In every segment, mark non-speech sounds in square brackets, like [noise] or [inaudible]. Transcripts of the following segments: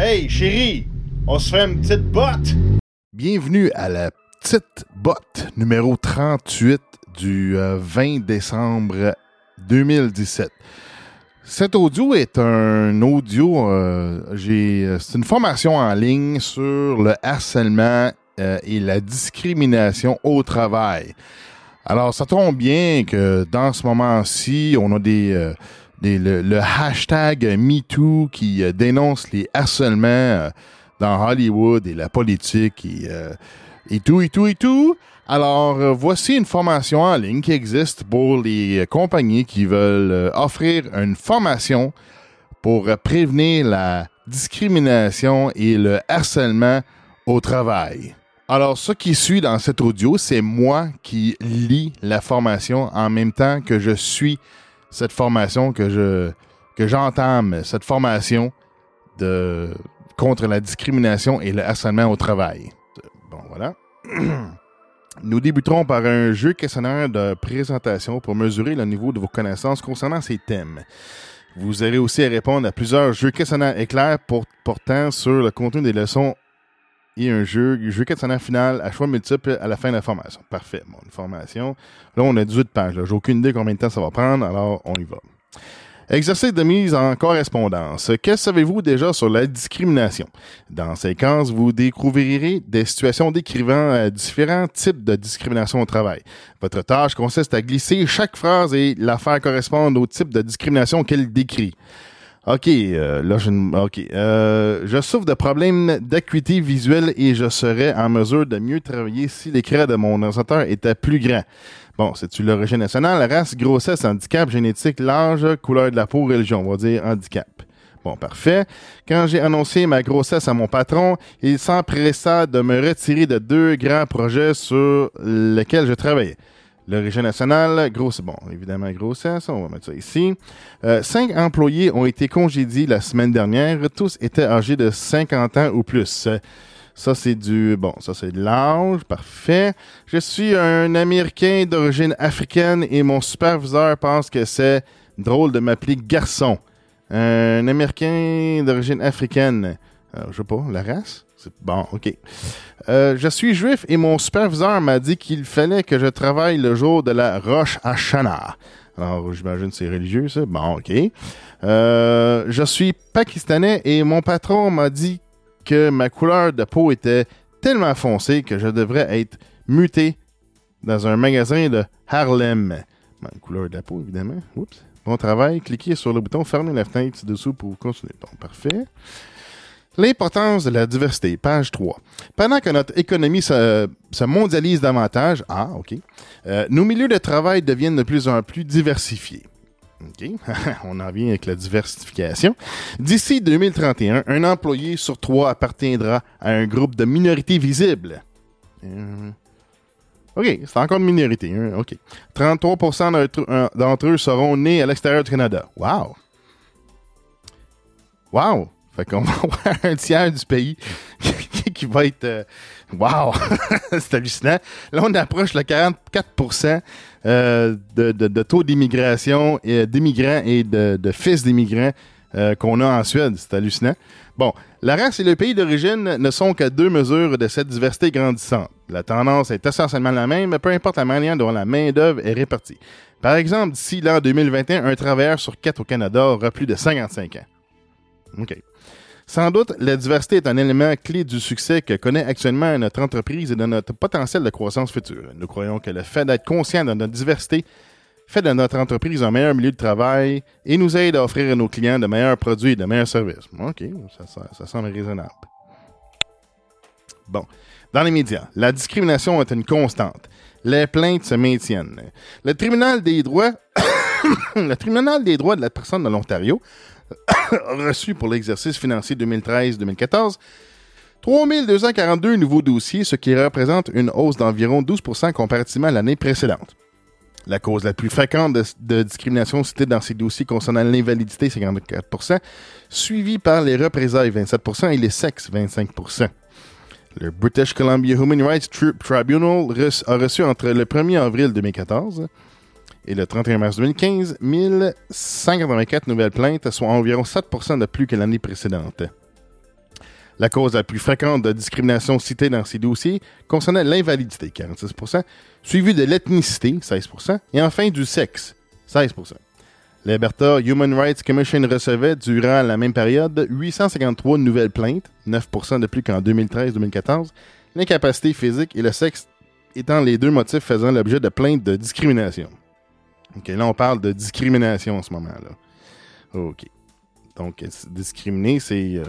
Hey, chérie, on se fait une petite botte? Bienvenue à la petite botte numéro 38 du 20 euh, décembre 2017. Cet audio est un audio, euh, euh, c'est une formation en ligne sur le harcèlement et la discrimination au travail. Alors, ça tombe bien que dans ce moment-ci, on a des, le, hashtag MeToo qui euh, dénonce les harcèlements euh, dans Hollywood et la politique et, euh, et tout, et tout, et tout. Alors, voici une formation en ligne qui existe pour les compagnies qui veulent offrir une formation pour prévenir la discrimination et le harcèlement au travail. Alors, ce qui suit dans cet audio, c'est moi qui lis la formation en même temps que je suis cette formation que je que j'entame cette formation de contre la discrimination et le harcèlement au travail. Bon, voilà. [clears throat] Nous débuterons par un jeu questionnaire de présentation pour mesurer le niveau de vos connaissances concernant ces thèmes. Vous aurez aussi à répondre à plusieurs jeux questionnaires éclairs portant sur le contenu des leçons et un jeu, jeu questionnaire final à choix multiples à la fin de la formation. Parfait. Bon, une formation. Là, on a 18 pages. J'ai aucune idée combien de temps ça va prendre, alors on y va. Exercice de mise en correspondance. Que savez-vous déjà sur la discrimination? Dans cas, vous découvrirez des situations décrivant euh, différents types de discrimination au travail. Votre tâche consiste à glisser chaque phrase et la faire correspondre au type de discrimination qu'elle décrit. OK, euh, là, je. Euh, je souffre de problèmes d'acuité visuelle et je serais en mesure de mieux travailler si l'écran de mon ordinateur était plus grand. Bon, c'est-tu l'origine nationale, race, grossesse, handicap, génétique, l'âge, couleur de la peau, religion, on va dire handicap. Bon, parfait. Quand j'ai annoncé ma grossesse à mon patron, il s'empressa de me retirer de deux grands projets sur lesquels je travaillais. L'origine nationale, grosse, bon, évidemment, grossesse, on va mettre ça ici. Euh, cinq employés ont été congédiés la semaine dernière. Tous étaient âgés de 50 ans ou plus. Ça, c'est du, bon, ça, c'est de l'âge, parfait. Je suis un Américain d'origine africaine et mon superviseur pense que c'est drôle de m'appeler garçon. Un Américain d'origine africaine. Euh, je sais pas, la race? Bon, OK. Euh, je suis juif et mon superviseur m'a dit qu'il fallait que je travaille le jour de la Roche Hashanah. Alors, j'imagine c'est religieux, ça? Bon, OK. Euh, je suis pakistanais et mon patron m'a dit que ma couleur de peau était tellement foncée que je devrais être muté dans un magasin de Harlem. Ma couleur de la peau, évidemment. Oups. Bon travail. Cliquez sur le bouton fermer la fenêtre dessous pour continuer. Bon, parfait. L'importance de la diversité, page 3. Pendant que notre économie se, mondialise davantage, ah, OK, euh, nos milieux de travail deviennent de plus en plus diversifiés. OK, [laughs] on en vient avec la diversification. D'ici 2031, un employé sur trois appartiendra à un groupe de minorités visibles. Euh, OK, c'est encore une minorité. Hein, OK. 33% d'entre eux seront nés à l'extérieur du Canada. Wow! Wow! Fait qu'on [laughs] va avoir un tiers du pays [laughs] qui va être. Euh, wow! [laughs] c'est hallucinant. Là, on approche le 44% euh, de, taux d'immigration, et d'immigrants et de, fils d'immigrants euh, qu'on a en Suède. C'est hallucinant. Bon, la race et le pays d'origine ne sont que deux mesures de cette diversité grandissante. La tendance est essentiellement la même, mais peu importe la manière dont la main-d'œuvre est répartie. Par exemple, d'ici l'an 2021, un travailleur sur quatre au Canada aura plus de 55 ans. OK. Sans doute, la diversité est un élément clé du succès que connaît actuellement notre entreprise et de notre potentiel de croissance future. Nous croyons que le fait d'être conscient de notre diversité fait de notre entreprise un meilleur milieu de travail et nous aide à offrir à nos clients de meilleurs produits et de meilleurs services. OK, ça, ça semble raisonnable. Bon. Dans les médias, la discrimination est une constante. Les plaintes se maintiennent. Le tribunal des droits, [coughs] le tribunal des droits de la personne de l'Ontario [coughs] reçu pour l'exercice financier 2013-2014 3242 nouveaux dossiers, ce qui représente une hausse d'environ 12% comparativement à l'année précédente. La cause la plus fréquente de, discrimination citée dans ces dossiers concernant l'invalidité, 54% suivie par les représailles, 27% et les sexes, 25% Le British Columbia Human Rights Tribunal a reçu entre le 1er avril 2014 et le 31 mars 2015, 1184 nouvelles plaintes, soit environ 7% de plus que l'année précédente. La cause la plus fréquente de discrimination citée dans ces dossiers concernait l'invalidité, 46% suivi de l'ethnicité, 16% et enfin du sexe, 16% L'Alberta Human Rights Commission recevait, durant la même période, 853 nouvelles plaintes, 9% de plus qu'en 2013-2014, l'incapacité physique et le sexe étant les deux motifs faisant l'objet de plaintes de discrimination. OK, là, on parle de discrimination en ce moment-là. OK. Donc, discriminer, c'est euh,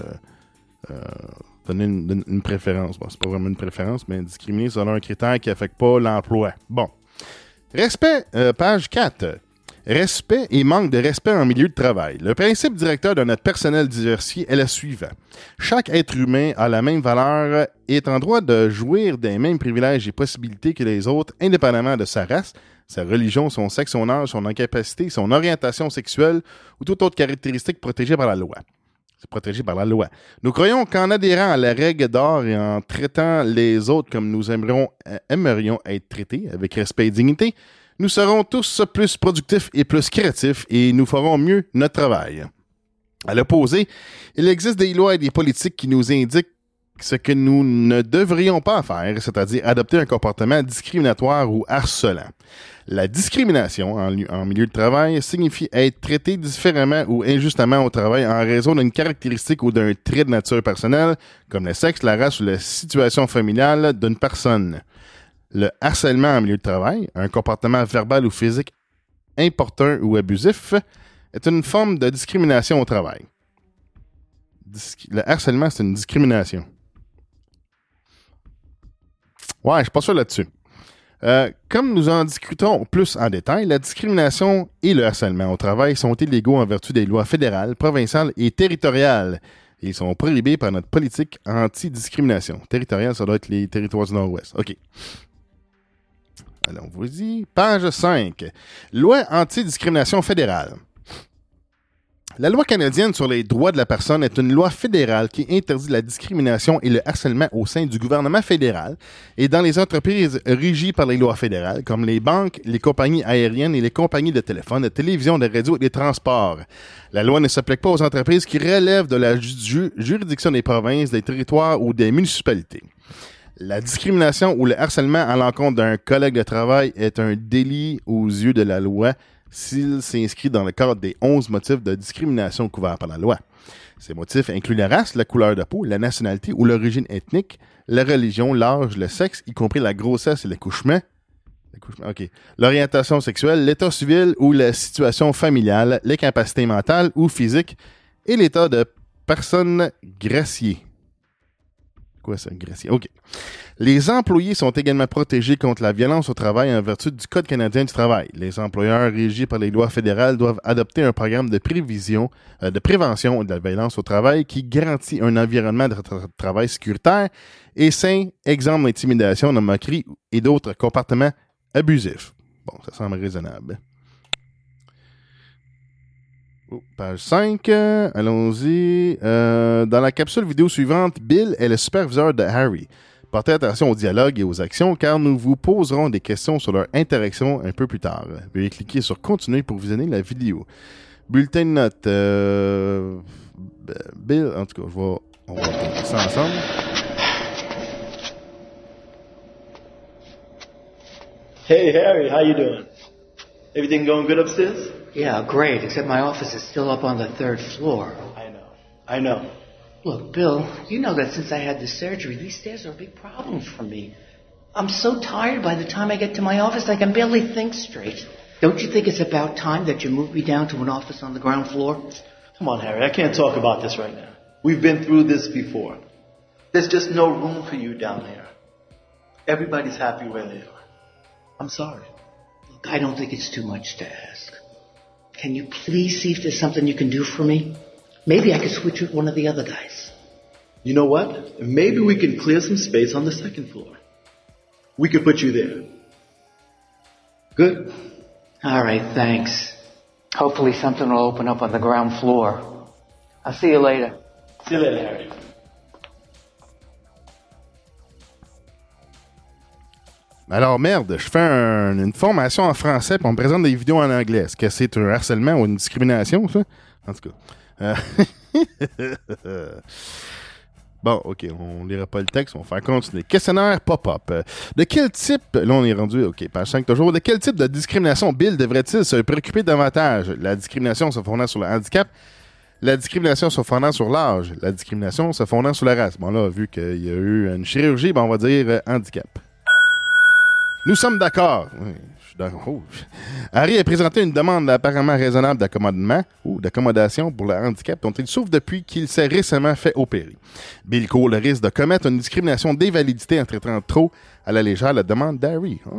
euh, donner une, préférence. Bon, c'est pas vraiment une préférence, mais discriminer selon un critère qui n'affecte pas l'emploi. Bon. Respect, euh, page 4. Respect et manque de respect en milieu de travail. Le principe directeur de notre personnel diversifié est le suivant. Chaque être humain a la même valeur et est en droit de jouir des mêmes privilèges et possibilités que les autres, indépendamment de sa race, sa religion, son sexe, son âge, son incapacité, son orientation sexuelle ou toute autre caractéristique protégée par la loi. C'est protégé par la loi. Nous croyons qu'en adhérant à la règle d'or et en traitant les autres comme nous aimerions, euh, aimerions être traités, avec respect et dignité, nous serons tous plus productifs et plus créatifs et nous ferons mieux notre travail. À l'opposé, il existe des lois et des politiques qui nous indiquent ce que nous ne devrions pas faire, c'est-à-dire adopter un comportement discriminatoire ou harcelant. La discrimination en, milieu de travail signifie être traité différemment ou injustement au travail en raison d'une caractéristique ou d'un trait de nature personnelle, comme le sexe, la race ou la situation familiale d'une personne. Le harcèlement en milieu de travail, un comportement verbal ou physique important ou abusif, est une forme de discrimination au travail. Le harcèlement, c'est une discrimination. Ouais, je suis pas sûr là-dessus. Euh, comme nous en discutons plus en détail, la discrimination et le harcèlement au travail sont illégaux en vertu des lois fédérales, provinciales et territoriales. Ils sont prohibés par notre politique anti-discrimination. Territoriale, ça doit être les territoires du Nord-Ouest. OK. Dit. Page 5. Loi anti-discrimination fédérale. La loi canadienne sur les droits de la personne est une loi fédérale qui interdit la discrimination et le harcèlement au sein du gouvernement fédéral et dans les entreprises régies par les lois fédérales, comme les banques, les compagnies aériennes et les compagnies de téléphone, de télévision, de radio et des transports. La loi ne s'applique pas aux entreprises qui relèvent de la juridiction des provinces, des territoires ou des municipalités. La discrimination ou le harcèlement à l'encontre d'un collègue de travail est un délit aux yeux de la loi s'il s'inscrit dans le cadre des 11 motifs de discrimination couverts par la loi. Ces motifs incluent la race, la couleur de peau, la nationalité ou l'origine ethnique, la religion, l'âge, le sexe, y compris la grossesse et l'accouchement, l'orientation sexuelle, l'état civil ou la situation familiale, les capacités mentales ou physiques et l'état de personne graciée. Quoi? OK. Les employés sont également protégés contre la violence au travail en vertu du Code canadien du travail. Les employeurs régis par les lois fédérales doivent adopter un programme de prévision, euh, de prévention de la violence au travail qui garantit un environnement de travail sécuritaire et sain, exemple d'intimidation, de moquerie et d'autres comportements abusifs. Bon, ça semble raisonnable. Oh, page 5, allons-y. Euh, dans la capsule vidéo suivante, Bill est le superviseur de Harry. Portez attention au dialogue et aux actions car nous vous poserons des questions sur leur interaction un peu plus tard. Veuillez cliquer sur Continuer pour visionner la vidéo. Bulletin de notes. Euh, Bill, en tout cas, je on va faire ça ensemble. Hey Harry, how you doing? Everything going good upstairs? Yeah, great, except my office is still up on the third floor. I know. I know. Look, Bill, you know that since I had the surgery, these stairs are a big problem for me. I'm so tired by the time I get to my office, I can barely think straight. Don't you think it's about time that you move me down to an office on the ground floor? Come on, Harry, I can't talk about this right now. We've been through this before. There's just no room for you down there. Everybody's happy where they are. I'm sorry. Look, I don't think it's too much to ask. Can you please see if there's something you can do for me? Maybe I could switch with one of the other guys. You know what? Maybe we can clear some space on the second floor. We could put you there. Good? All right, thanks. Hopefully something will open up on the ground floor. I'll see you later. See you later, Harry. Alors merde, je fais un, une formation en français puis on me présente des vidéos en anglais. Est-ce que c'est un harcèlement ou une discrimination, ça? En tout cas. Euh, [laughs] Bon, OK, on lira pas le texte, on va faire continuer. Questionnaire pop-up. De quel type, là on est rendu, OK, page 5 toujours, de quel type de discrimination Bill devrait-il se préoccuper davantage? La discrimination se fondant sur le handicap, la discrimination se fondant sur l'âge, la discrimination se fondant sur la race. Bon là, vu qu'il y a eu une chirurgie, ben on va dire euh, handicap. Nous sommes d'accord. Oh. Harry a présenté une demande apparemment raisonnable d'accommodement ou d'accommodation pour le handicap dont il souffre depuis qu'il s'est récemment fait opérer. Bill court le risque de commettre une discrimination d'invalidité en traitant trop à la légère la demande d'Harry. Ah,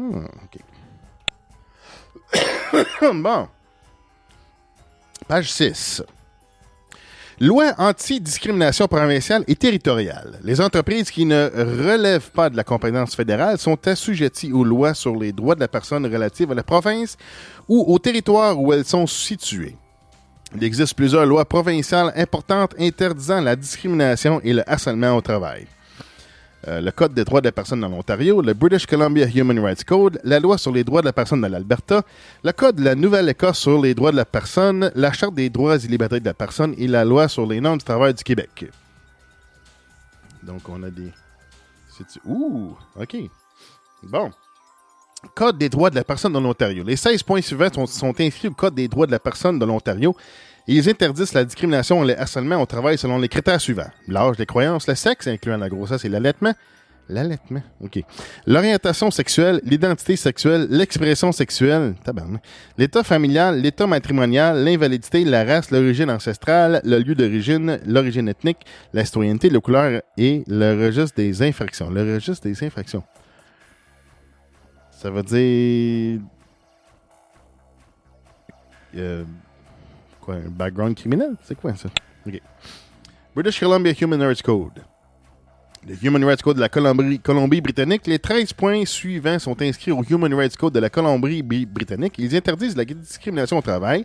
[coughs] bon. Page 6. Loi anti-discrimination provinciale et territoriale. Les entreprises qui ne relèvent pas de la compétence fédérale sont assujetties aux lois sur les droits de la personne relatives à la province ou au territoire où elles sont situées. Il existe plusieurs lois provinciales importantes interdisant la discrimination et le harcèlement au travail. Euh, le Code des droits de la personne dans l'Ontario, le British Columbia Human Rights Code, la loi sur les droits de la personne dans l'Alberta, le Code de la Nouvelle-Écosse sur les droits de la personne, la Charte des droits et libertés de la personne et la loi sur les normes du travail du Québec. Donc, on a des... Ouh, OK. Bon. Code des droits de la personne dans l'Ontario. Les 16 points suivants sont, sont inscrits au Code des droits de la personne de l'Ontario ils interdisent la discrimination et le harcèlement au travail selon les critères suivants. L'âge, les croyances, le sexe, incluant la grossesse et l'allaitement. L'allaitement, OK. L'orientation sexuelle, l'identité sexuelle, l'expression sexuelle, l'état familial, l'état matrimonial, l'invalidité, la race, l'origine ancestrale, le lieu d'origine, l'origine ethnique, la citoyenneté, la couleur et le registre des infractions. Le registre des infractions. Ça veut dire. Euh, un background criminel? C'est quoi ça? OK. British Columbia Human Rights Code. Le Human Rights Code de la Colombie- Colombie-Britannique. Les 13 points suivants sont inscrits au Human Rights Code de la Colombie-Britannique. Ils interdisent la discrimination au travail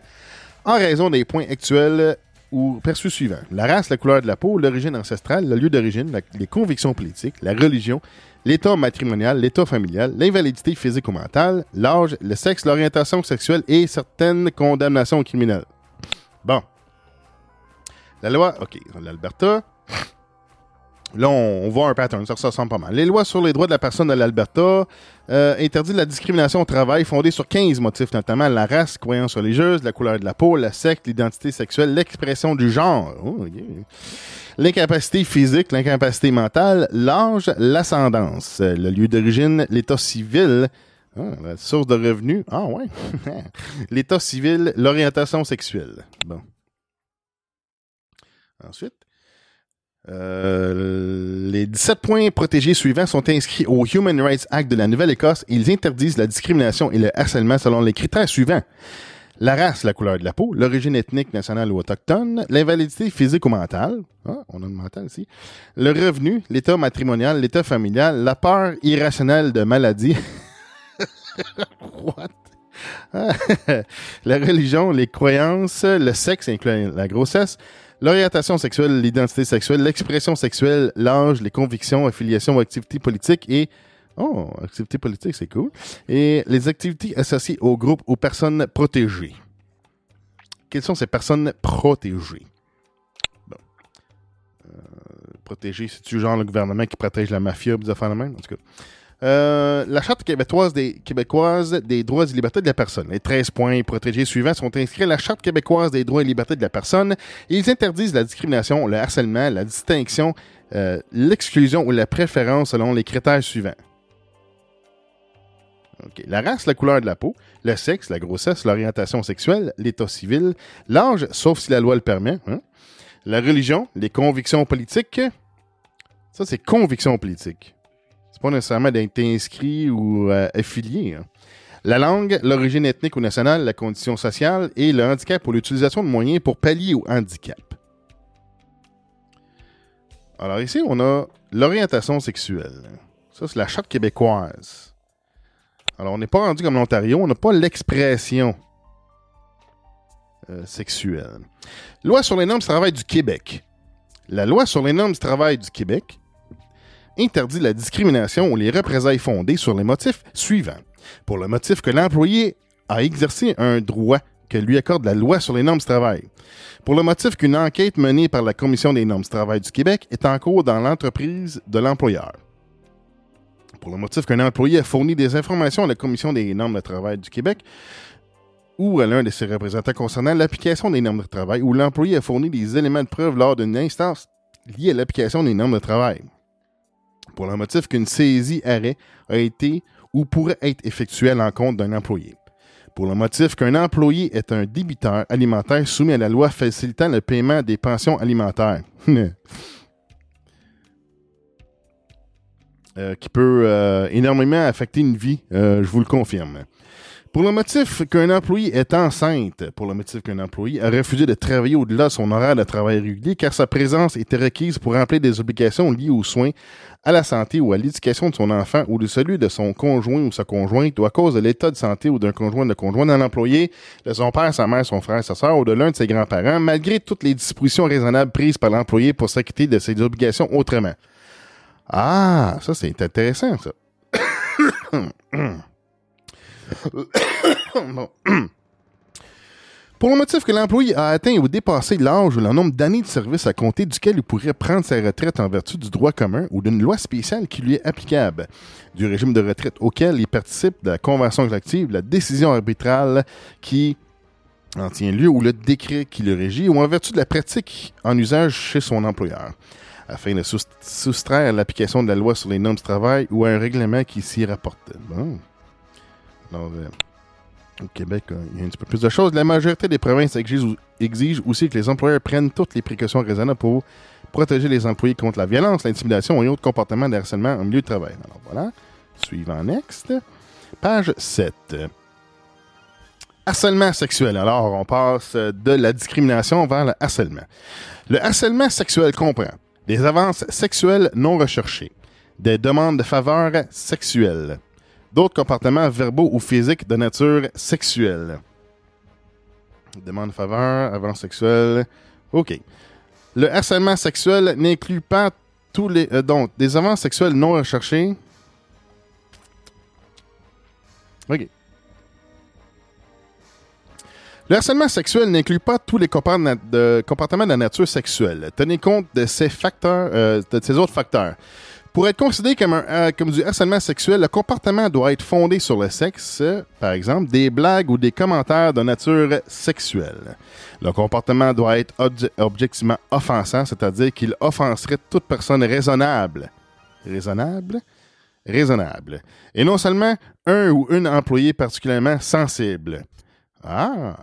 en raison des points actuels ou perçus suivants. La race, la couleur de la peau, l'origine ancestrale, le lieu d'origine, les convictions politiques, la religion, l'état matrimonial, l'état familial, l'invalidité physique ou mentale, l'âge, le sexe, l'orientation sexuelle et certaines condamnations criminelles. Bon. La loi, OK, l'Alberta. Là, on, voit un pattern, ça, ressemble pas mal. Les lois sur les droits de la personne de l'Alberta euh, interdisent la discrimination au travail fondée sur 15 motifs, notamment la race, croyance religieuse, la couleur de la peau, la secte, l'identité sexuelle, l'expression du genre, oh, l'incapacité physique, l'incapacité mentale, l'âge, l'ascendance, euh, le lieu d'origine, l'état civil, ah, la source de revenus, ah ouais, [laughs] l'état civil, l'orientation sexuelle. Bon. Ensuite, euh, les 17 points protégés suivants sont inscrits au Human Rights Act de la Nouvelle-Écosse. Ils interdisent la discrimination et le harcèlement selon les critères suivants. La race, la couleur de la peau, l'origine ethnique, nationale ou autochtone, l'invalidité physique ou mentale, ah, on a le mental ici, le revenu, l'état matrimonial, l'état familial, la peur irrationnelle de maladie. [laughs] [laughs] What? [laughs] La religion, les croyances, le sexe, incluant la grossesse, l'orientation sexuelle, l'identité sexuelle, l'expression sexuelle, l'âge, les convictions, affiliations ou activités politiques et Oh, activités politiques, c'est cool. Et les activités associées au groupe aux personnes protégées. Quelles sont ces personnes protégées? Euh, protégées, c'est-tu genre le gouvernement qui protège la mafia, des affaires de? En tout cas. Euh, la Charte québécoise des, droits et libertés de la personne. Les 13 points protégés suivants sont inscrits à la Charte québécoise des droits et libertés de la personne. Ils interdisent la discrimination, le harcèlement, la distinction, euh, l'exclusion ou la préférence selon les critères suivants. La race, la couleur de la peau, le sexe, la grossesse, l'orientation sexuelle, l'état civil, l'âge, sauf si la loi le permet, hein, la religion, les convictions politiques. Ça, c'est convictions politiques. Nécessairement d'être inscrit ou euh, affilié. hein. La langue, l'origine ethnique ou nationale, la condition sociale et le handicap ou l'utilisation de moyens pour pallier au handicap. Alors ici, on a l'orientation sexuelle. Ça, c'est la charte québécoise. Alors, on n'est pas rendu comme l'Ontario, on n'a pas l'expression euh, sexuelle. Loi sur les normes du travail du Québec. La loi sur les normes du travail du Québec interdit la discrimination ou les représailles fondées sur les motifs suivants. Pour le motif que l'employé a exercé un droit que lui accorde la loi sur les normes du travail. Pour le motif qu'une enquête menée par la Commission des normes du travail du Québec est en cours dans l'entreprise de l'employeur. Pour le motif qu'un employé a fourni des informations à la Commission des normes de travail du Québec ou à l'un de ses représentants concernant l'application des normes de travail, ou l'employé a fourni des éléments de preuve lors d'une instance liée à l'application des normes de travail. Pour le motif qu'une saisie arrêt a été ou pourrait être effectuée à l'encontre d'un employé. Pour le motif qu'un employé est un débiteur alimentaire soumis à la loi facilitant le paiement des pensions alimentaires. [laughs] Euh, qui peut euh, énormément affecter une vie, euh, je vous le confirme. Pour le motif qu'un employé est enceinte, pour le motif qu'un employé a refusé de travailler au-delà de son horaire de travail régulier car sa présence était requise pour remplir des obligations liées aux soins, à la santé ou à l'éducation de son enfant ou de celui de son conjoint ou sa conjointe ou à cause de l'état de santé ou d'un conjoint de conjoint d'un employé, de son père, sa mère, son frère, sa soeur ou de l'un de ses grands-parents, malgré toutes les dispositions raisonnables prises par l'employé pour s'acquitter de ses obligations autrement. Ah, ça c'est intéressant ça. [coughs] [coughs] [coughs] [coughs] Pour le motif que l'employé a atteint ou dépassé l'âge ou le nombre d'années de service à compter duquel il pourrait prendre sa retraite en vertu du droit commun ou d'une loi spéciale qui lui est applicable, du régime de retraite auquel il participe, de la convention collective, la décision arbitrale qui en tient lieu ou le décret qui le régit ou en vertu de la pratique en usage chez son employeur. Afin de soustraire l'application de la loi sur les normes du travail ou à un règlement qui s'y rapporte. Euh, au Québec, euh, il y a un petit peu plus de choses. La majorité des provinces exigent, aussi que les employeurs prennent toutes les précautions raisonnables pour protéger les employés contre la violence, l'intimidation et autres comportements de harcèlement en milieu de travail. Alors voilà. Suivant next. Page 7. Harcèlement sexuel. Alors, on passe de la discrimination vers le harcèlement. Le harcèlement sexuel comprend des avances sexuelles non recherchées, des demandes de faveur sexuelles, d'autres comportements verbaux ou physiques de nature sexuelle. Demande de faveur, avances sexuelles. OK. Le harcèlement sexuel n'inclut pas tous les. Euh, donc, des avances sexuelles non recherchées. OK. Le harcèlement sexuel n'inclut pas tous les comportements de nature sexuelle. Tenez compte de ces facteurs, euh, de ces autres facteurs. Pour être considéré comme, euh, comme du harcèlement sexuel, le comportement doit être fondé sur le sexe, par exemple, des blagues ou des commentaires de nature sexuelle. Le comportement doit être objectivement offensant, c'est-à-dire qu'il offenserait toute personne raisonnable. Raisonnable? Raisonnable. Et non seulement un ou une employé particulièrement sensible. Ah!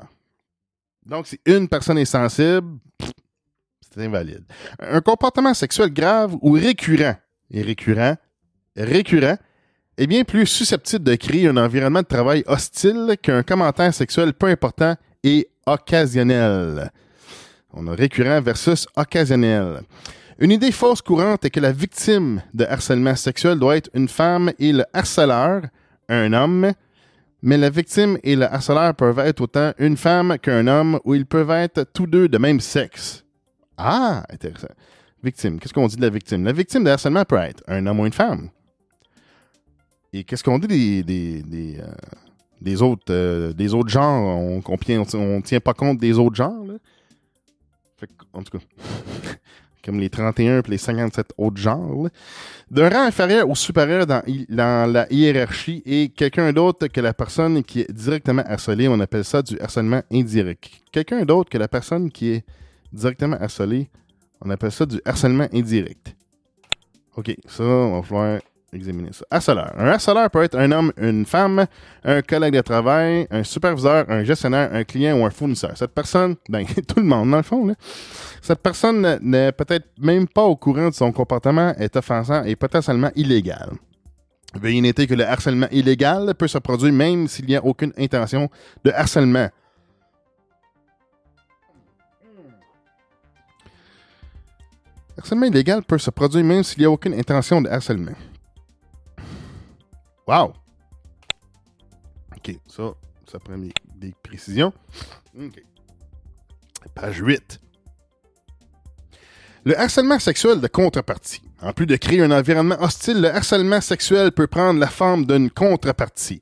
Donc, si une personne est sensible, c'est invalide. Un comportement sexuel grave ou récurrent, et récurrent, récurrent, est bien plus susceptible de créer un environnement de travail hostile qu'un commentaire sexuel peu important et occasionnel. On a récurrent versus occasionnel. Une idée fausse courante est que la victime de harcèlement sexuel doit être une femme et le harceleur, un homme, mais la victime et le harceleur peuvent être autant une femme qu'un homme ou ils peuvent être tous deux de même sexe. Ah, intéressant. Victime. Qu'est-ce qu'on dit de la victime? La victime de harcèlement peut être un homme ou une femme. Et qu'est-ce qu'on dit des, des, des, euh, autres, euh, des autres genres? On ne tient pas compte des autres genres. Là? en tout cas. [laughs] comme les 31 et les 57 autres genres, d'un rang inférieur ou supérieur dans, la hiérarchie et quelqu'un d'autre que la personne qui est directement harcelée, on appelle ça du harcèlement indirect. Quelqu'un d'autre que la personne qui est directement harcelée, on appelle ça du harcèlement indirect. OK, ça, on va falloir examiner ça. Harceleur. Un harceleur peut être un homme, une femme, un collègue de travail, un superviseur, un gestionnaire, un client ou un fournisseur. Cette personne, [laughs] ben, tout le monde, dans le fond, là. Cette personne n'est peut-être même pas au courant de son comportement, est offensant et potentiellement illégal. Veuillez noter que le harcèlement illégal peut se produire même s'il n'y a aucune intention de harcèlement. Harcèlement illégal peut se produire même s'il n'y a aucune intention de harcèlement. Wow! OK, ça, ça prend des, précisions. Page 8. Le harcèlement sexuel de contrepartie. En plus de créer un environnement hostile, le harcèlement sexuel peut prendre la forme d'une contrepartie.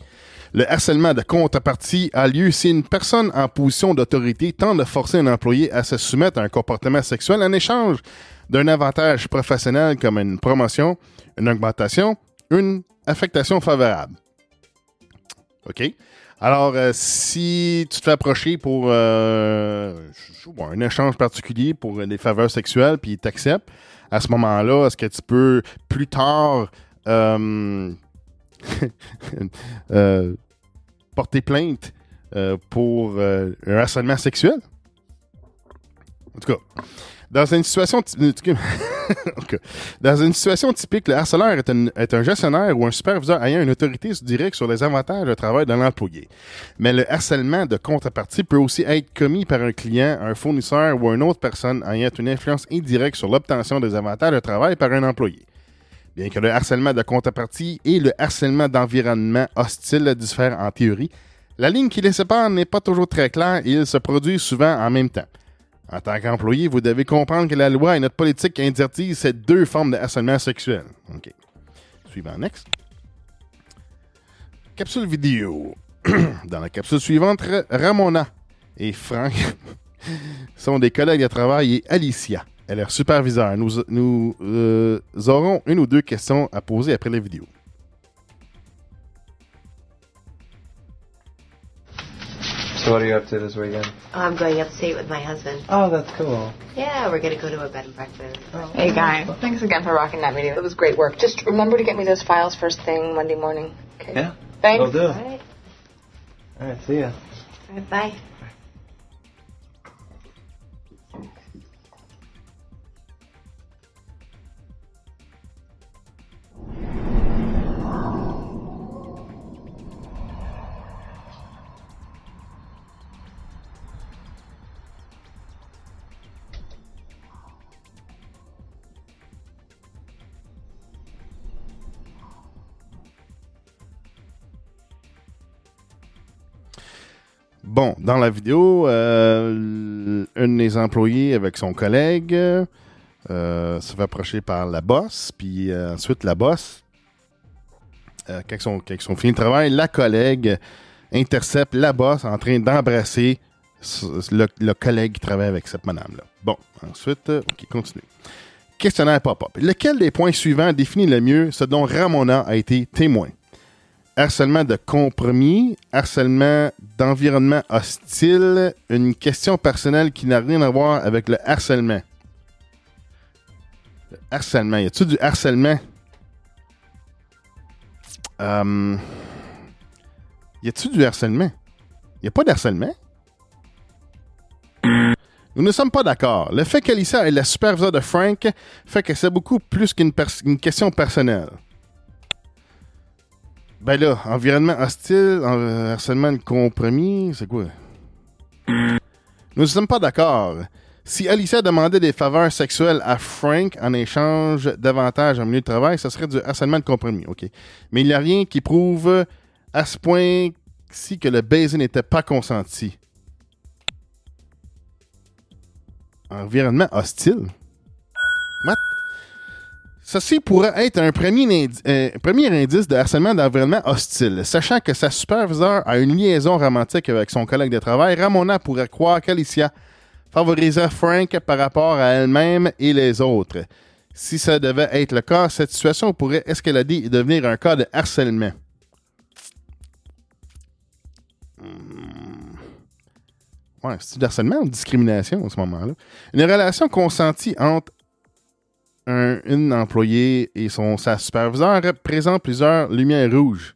Le harcèlement de contrepartie a lieu si une personne en position d'autorité tente de forcer un employé à se soumettre à un comportement sexuel en échange d'un avantage professionnel comme une promotion, une augmentation, une affectation favorable. OK? Alors, euh, si tu te fais approcher pour euh, un échange particulier pour des faveurs sexuelles, puis ils t'acceptent, à ce moment-là, est-ce que tu peux plus tard euh, [laughs] porter plainte pour un harcèlement sexuel? En tout cas, dans une situation, [laughs] cas, dans une situation typique, le harceleur est un, est un gestionnaire ou un superviseur ayant une autorité directe sur les avantages de travail de l'employé. Mais le harcèlement de contrepartie peut aussi être commis par un client, un fournisseur ou une autre personne ayant une influence indirecte sur l'obtention des avantages de travail par un employé. Bien que le harcèlement de contrepartie et le harcèlement d'environnement hostile diffèrent en théorie, la ligne qui les sépare n'est pas toujours très claire et ils se produisent souvent en même temps. En tant qu'employé, vous devez comprendre que la loi et notre politique interdisent ces deux formes de harcèlement sexuel. OK. Suivant, next. Capsule vidéo. [clears throat] Dans la capsule suivante, Ra- Ramona et Frank [laughs] sont des collègues de travail et Alicia est leur superviseur. Nous, nous euh, aurons une ou deux questions à poser après la vidéo. So what are you up to this weekend? I'm going upstate with my husband. Oh, that's cool. Yeah, we're gonna go to a bed and breakfast. Hey, Guy. Thanks again for rocking that video. It was great work. Just remember to get me those files first thing Monday morning. Okay. Yeah. Thanks. Will do. All right. All right, see ya. All right. Bye. Bon, dans la vidéo, euh, un des employés avec son collègue euh, se fait approcher par la boss, puis euh, ensuite la boss, euh, quand, ils sont, quand ils sont finis de travail, la collègue intercepte la boss en train d'embrasser le, le collègue qui travaille avec cette madame-là. Bon, ensuite, ok, continue. Questionnaire pop-up. Lequel des points suivants définit le mieux ce dont Ramona a été témoin? Harcèlement de compromis, harcèlement d'environnement hostile, une question personnelle qui n'a rien à voir avec le harcèlement. Le harcèlement, y a-tu du harcèlement? Euh, y a-tu du harcèlement? Y a pas de harcèlement? Nous ne sommes pas d'accord. Le fait qu'Alissa est la superviseure de Frank fait que c'est beaucoup plus qu'une question personnelle. Ben là, environnement hostile, en- harcèlement de compromis, c'est quoi? Nous ne sommes pas d'accord. Si Alicia demandait des faveurs sexuelles à Frank en échange d'avantages en milieu de travail, ça serait du harcèlement de compromis, OK? Mais il n'y a rien qui prouve à ce point-ci que le baiser n'était pas consenti. Environnement hostile? What? Ceci pourrait être un premier, indi- euh, premier indice de harcèlement d'environnement hostile. Sachant que sa superviseure a une liaison romantique avec son collègue de travail, Ramona pourrait croire qu'Alicia favorisait Frank par rapport à elle-même et les autres. Si ça devait être le cas, cette situation pourrait escalader et devenir un cas de harcèlement. Hmm. Ouais, c'est du harcèlement ou discrimination à ce moment-là? Une relation consentie entre un, une employée et son sa superviseur présente plusieurs lumières rouges.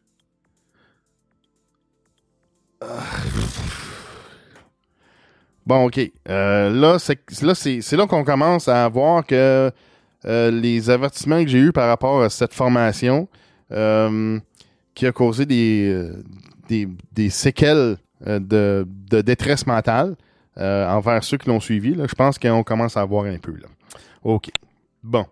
Ah. Bon, ok. Euh, là, c'est là, qu'on commence à voir que euh, les avertissements que j'ai eus par rapport à cette formation euh, qui a causé des, séquelles de, détresse mentale envers ceux qui l'ont suivi, je pense qu'on commence à voir un peu. OK. Bon.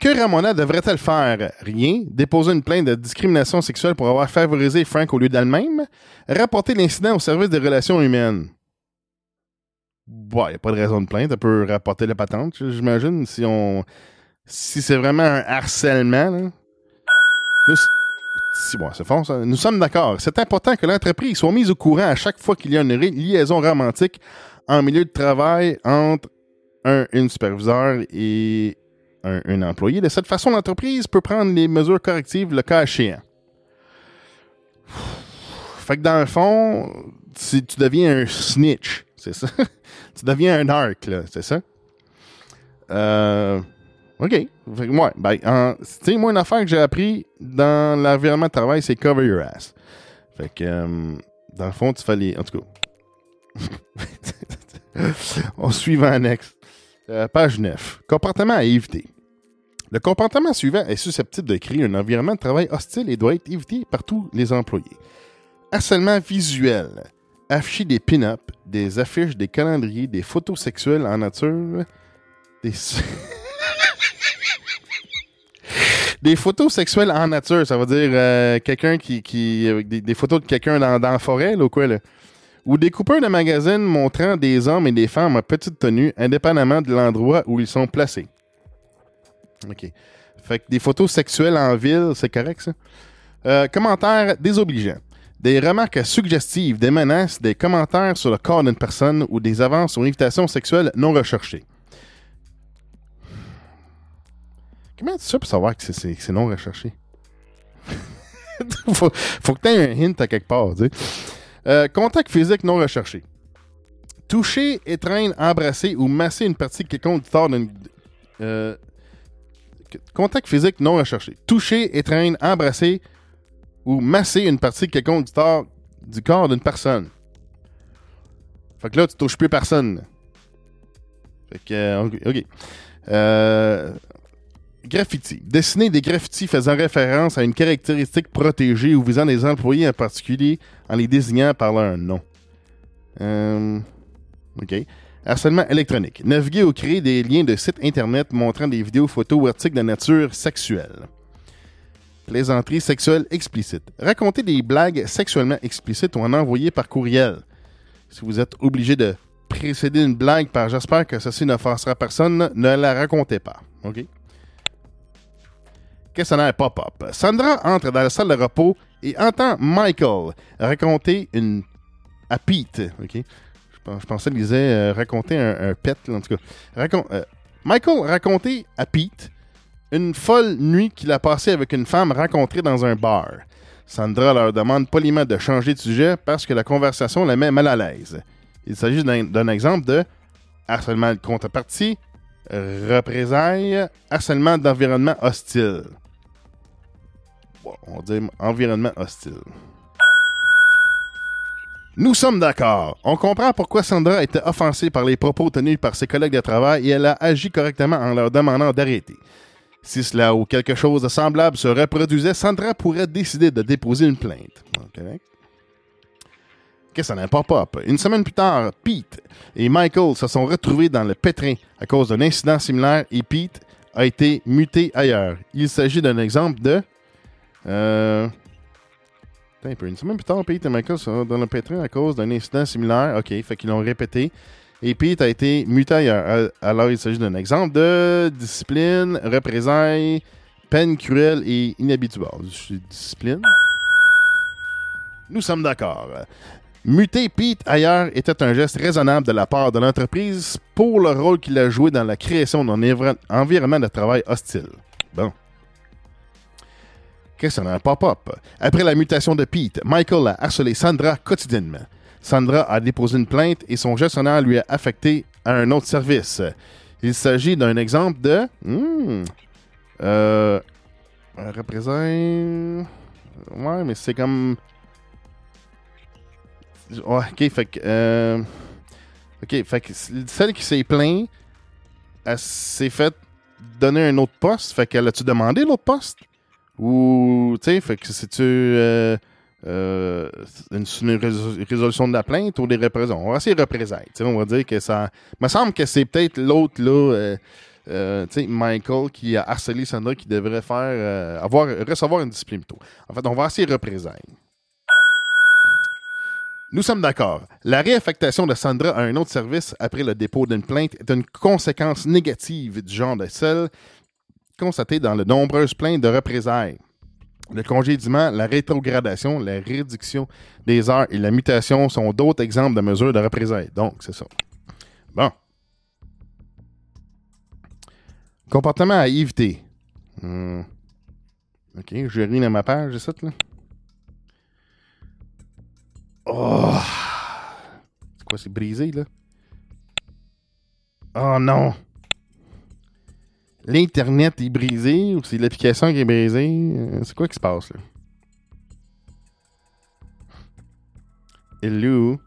Que Ramona devrait-elle faire? Rien. Déposer une plainte de discrimination sexuelle pour avoir favorisé Frank au lieu d'elle-même? Rapporter l'incident au service des relations humaines? Bon, il n'y a pas de raison de plainte. Elle peut rapporter la patente, j'imagine, si on. Si c'est vraiment un harcèlement, si, bon, c'est. Nous sommes d'accord. C'est important que l'entreprise soit mise au courant à chaque fois qu'il y a une liaison romantique en milieu de travail entre un, superviseur et un, un employé. De cette façon, l'entreprise peut prendre les mesures correctives le cas échéant. Fait que dans le fond, tu deviens un snitch, c'est ça? [laughs] tu deviens un arc, là, c'est ça? Euh, OK. Fait que, ouais, ben, moi, une affaire que j'ai appris dans l'environnement de travail, c'est cover your ass. Fait que, euh, dans le fond, tu les. En tout cas. [laughs] On suit annexe. Euh, page 9. Comportement à éviter. Le comportement suivant est susceptible de créer un environnement de travail hostile et doit être évité par tous les employés. Harcèlement visuel. Afficher des pin-up, des affiches, des calendriers, des photos sexuelles en nature, [laughs] des... photos sexuelles en nature, ça veut dire euh, quelqu'un qui, avec des, des photos de quelqu'un dans, dans la forêt, là, ou quoi, là? Ou des coupeurs de magazines montrant des hommes et des femmes en petite tenue, indépendamment de l'endroit où ils sont placés. OK. Fait que des photos sexuelles en ville, c'est correct, ça? Euh, commentaires désobligeants. Des remarques suggestives, des menaces, des commentaires sur le corps d'une personne ou des avances ou invitations sexuelles non recherchées. Comment tu sais pour savoir que c'est- c'est que c'est non recherché? [laughs] faut, faut que tu aies un hint à quelque part. tu sais. Euh, contact physique non recherché. Toucher, étreindre, embrasser ou masser une partie quelconque du corps d'une. euh, contact physique non recherché. Toucher, étreindre, embrasser ou masser une partie quelconque du, corps- du corps d'une personne. Fait que là, tu touches plus personne. Fait que, euh, ok. Euh, graffiti. Dessiner des graffitis faisant référence à une caractéristique protégée ou visant des employés en particulier en les désignant par leur nom. Euh, OK. Harcèlement électronique. Naviguer ou créer des liens de sites Internet montrant des vidéos, photos ou articles de nature sexuelle. Plaisanterie sexuelle explicite. Raconter des blagues sexuellement explicites ou en envoyer par courriel. Si vous êtes obligé de précéder une blague par j'espère que ceci ne forcera personne, ne la racontez pas. OK? Questionnaire pop-up. Sandra entre dans la salle de repos et entend Michael raconter une. à Pete. OK? Je, pens- je pensais qu'il disait euh, raconter un, pet, en tout cas. Euh, Michael raconter à Pete une folle nuit qu'il a passée avec une femme rencontrée dans un bar. Sandra leur demande poliment de changer de sujet parce que la conversation la met mal à l'aise. Il s'agit d'un exemple de harcèlement de contrepartie, représailles, harcèlement d'environnement hostile. On dit environnement hostile. Nous sommes d'accord. On comprend pourquoi Sandra était offensée par les propos tenus par ses collègues de travail et elle a agi correctement en leur demandant d'arrêter. Si cela ou quelque chose de semblable se reproduisait, Sandra pourrait décider de déposer une plainte. Ok. Qu'est-ce que ça n'a pas? Une semaine plus tard, Pete et Michael se sont retrouvés dans le pétrin à cause d'un incident similaire et Pete a été muté ailleurs. Il s'agit d'un exemple de. Euh, un. Une semaine plus tard, Pete et Michael sont dans le pétrin à cause d'un incident similaire. OK, fait qu'ils l'ont répété. Et Pete a été muté ailleurs. Euh, Alors, il s'agit d'un exemple de discipline, représailles, peine cruelle et inhabituelle. Discipline. Nous sommes d'accord. Muter Pete ailleurs était un geste raisonnable de la part de l'entreprise pour le rôle qu'il a joué dans la création d'un envir- environnement de travail hostile. Bon. Qu'est-ce un pop-up? Après la mutation de Pete, Michael a harcelé Sandra quotidiennement. Sandra a déposé une plainte et son gestionnaire lui a affecté à un autre service. Il s'agit d'un exemple de. Hmm, euh. Représente. Ouais, mais c'est comme. Ok, fait que. euh, ok, fait que celle qui s'est plainte, elle s'est fait donner un autre poste. Fait qu'elle a-tu demandé l'autre poste? Ou, tu sais, fait que c'est-tu euh, euh, une, une rés- résolution de la plainte ou des représailles? On va essayer représailles. tu sais, On va dire que ça. Il me semble que c'est peut-être l'autre, là. euh, tu sais, Michael qui a harcelé Sandra qui devrait faire avoir recevoir une discipline plutôt. En fait, on va essayer représailles. Nous sommes d'accord. La réaffectation de Sandra à un autre service après le dépôt d'une plainte est une conséquence négative du genre de celle constatée dans de nombreuses plaintes de représailles. Le congédiement, la rétrogradation, la réduction des heures et la mutation sont d'autres exemples de mesures de représailles. Donc, c'est ça. Bon. Comportement à éviter. Hmm. Ok, je ris dans ma page, c'est ça, là? Oh! C'est quoi, c'est brisé, là? Oh non! L'Internet est brisé ou c'est l'application qui est brisée? Euh, C'est quoi qui se passe, là? Hello?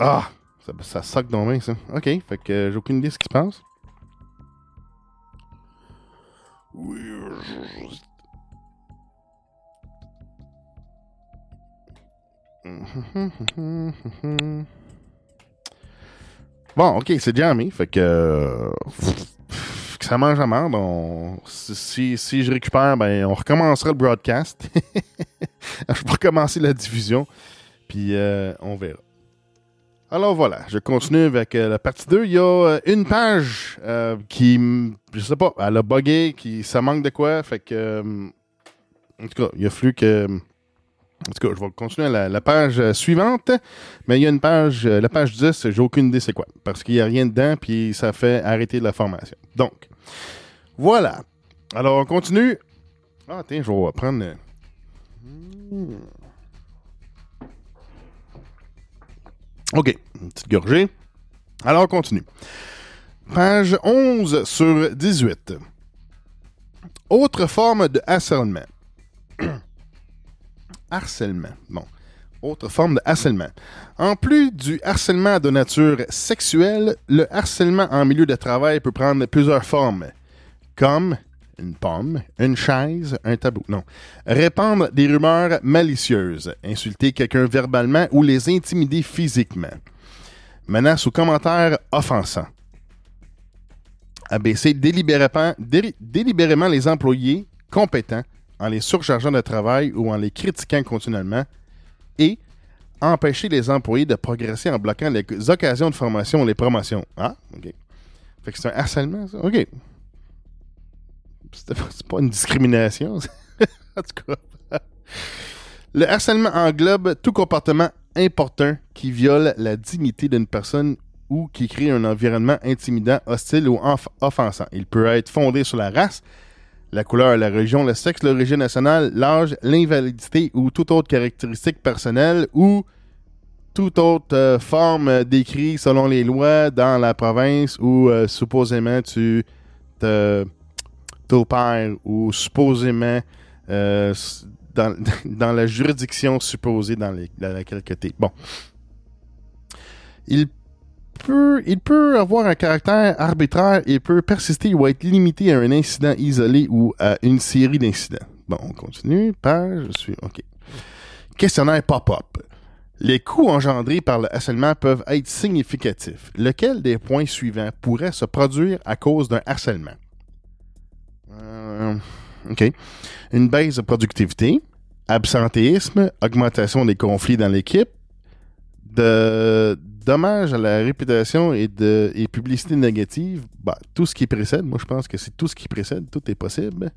Ah! Ça, ça soque dans main, ça. Ok, fait que euh, j'ai aucune idée de ce qui se passe. Bon, ok, c'est jamais. Fait que. que ça mange à merde. on- si, si- je récupère, ben, on recommencera le broadcast. [laughs] je vais recommencer la diffusion. Puis euh, on verra. Alors voilà, je continue avec euh, la partie 2. Il y a euh, une page euh, qui, je sais pas, elle a bugué, qui, ça manque de quoi. Fait que, en tout cas, il a fallu que. En tout cas, je vais continuer la, la page euh, suivante. Mais il y a une page, euh, la page 10, j'ai aucune idée c'est quoi. Parce qu'il n'y a rien dedans, puis ça fait arrêter la formation. Donc, voilà. Alors, on continue. Ah, tiens, je vais prendre. euh, hmm. OK, une petite gorgée. Alors, on continue. Page 11 sur 18. Autre forme de harcèlement. Harcèlement. Bon. Autre forme de harcèlement. En plus du harcèlement de nature sexuelle, le harcèlement en milieu de travail peut prendre plusieurs formes, comme une pomme, une chaise, un tabou. Non. Répandre des rumeurs malicieuses, insulter quelqu'un verbalement ou les intimider physiquement. Menaces ou commentaires offensants. Abaisser délibérément, dé- délibérément les employés compétents en les surchargeant de travail ou en les critiquant continuellement et empêcher les employés de progresser en bloquant les occasions de formation ou les promotions. Ah, OK. Fait que c'est un harcèlement, ça? OK. C'est pas une discrimination. [laughs] en tout cas. Le harcèlement englobe tout comportement important qui viole la dignité d'une personne ou qui crée un environnement intimidant, hostile ou offensant. Il peut être fondé sur la race, la couleur, la religion, le sexe, l'origine nationale, l'âge, l'invalidité ou toute autre caractéristique personnelle ou toute autre euh, forme décrite selon les lois dans la province où euh, supposément tu t'opères ou supposément euh, [laughs] dans, la juridiction supposée dans laquelle tu es. Bon. Il il peut avoir un caractère arbitraire et peut persister ou être limité à un incident isolé ou à une série d'incidents. Bon, on continue. Page, je suis. OK. Questionnaire pop-up. Les coûts engendrés par le harcèlement peuvent être significatifs. Lequel des points suivants pourrait se produire à cause d'un harcèlement? Euh, OK. Une baisse de productivité, absentéisme, augmentation des conflits dans l'équipe, de dommages à la réputation et de et publicité négative, bah, tout ce qui précède, moi je pense que c'est tout ce qui précède, tout est possible.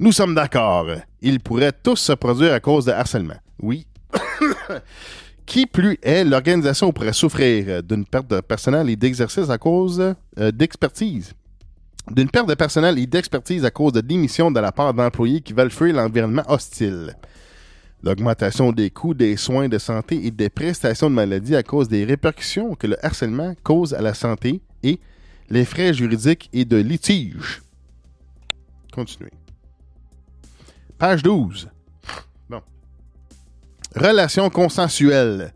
Nous sommes d'accord. Ils pourraient tous se produire à cause de harcèlement. Oui. [coughs] qui plus est, l'organisation pourrait souffrir d'une perte de personnel et d'exercice à cause euh, d'expertise. D'une perte de personnel et d'expertise à cause de démission de la part d'employés qui veulent fuir l'environnement hostile. L'augmentation des coûts des soins de santé et des prestations de maladie à cause des répercussions que le harcèlement cause à la santé et les frais juridiques et de litige. Continuez. Page 12. Bon. Relations consensuelles.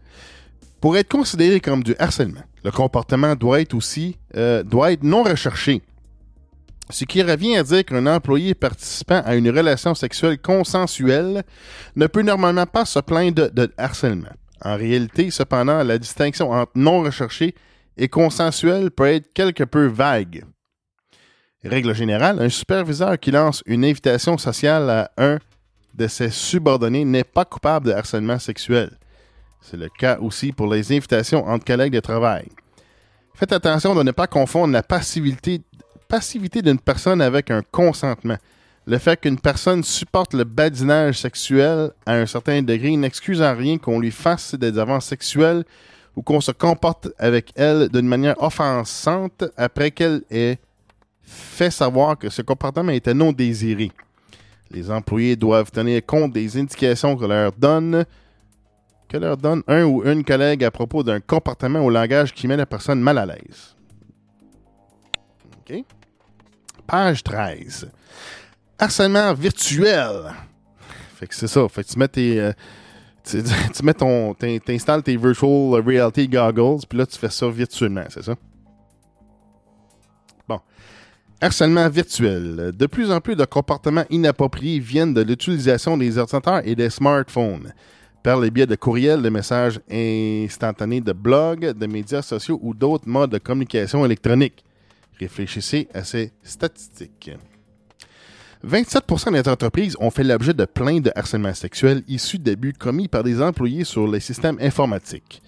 Pour être considéré comme du harcèlement, le comportement doit être aussi euh, doit être non recherché. Ce qui revient à dire qu'un employé participant à une relation sexuelle consensuelle ne peut normalement pas se plaindre de, harcèlement. En réalité, cependant, la distinction entre non recherché et consensuel peut être quelque peu vague. Règle générale, un superviseur qui lance une invitation sociale à un de ses subordonnés n'est pas coupable de harcèlement sexuel. C'est le cas aussi pour les invitations entre collègues de travail. Faites attention de ne pas confondre la passivité, passivité d'une personne avec un consentement. Le fait qu'une personne supporte le badinage sexuel à un certain degré n'excuse en rien qu'on lui fasse des avances sexuelles ou qu'on se comporte avec elle d'une manière offensante après qu'elle ait fait savoir que ce comportement était non désiré. Les employés doivent tenir compte des indications que leur donne que leur un ou une collègue à propos d'un comportement ou langage qui met la personne mal à l'aise. Page 13. Harcèlement virtuel. Fait que c'est ça. Fait que tu mets tes. euh, tu, [laughs] tu mets ton. t'in- T'installes tes virtual reality goggles, puis là, tu fais ça virtuellement, c'est ça? Bon. Harcèlement virtuel. De plus en plus de comportements inappropriés viennent de l'utilisation des ordinateurs et des smartphones par les biais de courriels, de messages instantanés, de blogs, de médias sociaux ou d'autres modes de communication électronique. Réfléchissez à ces statistiques. 27% des entreprises ont fait l'objet de plaintes de harcèlement sexuel issus d'abus commis par des employés sur les systèmes informatiques.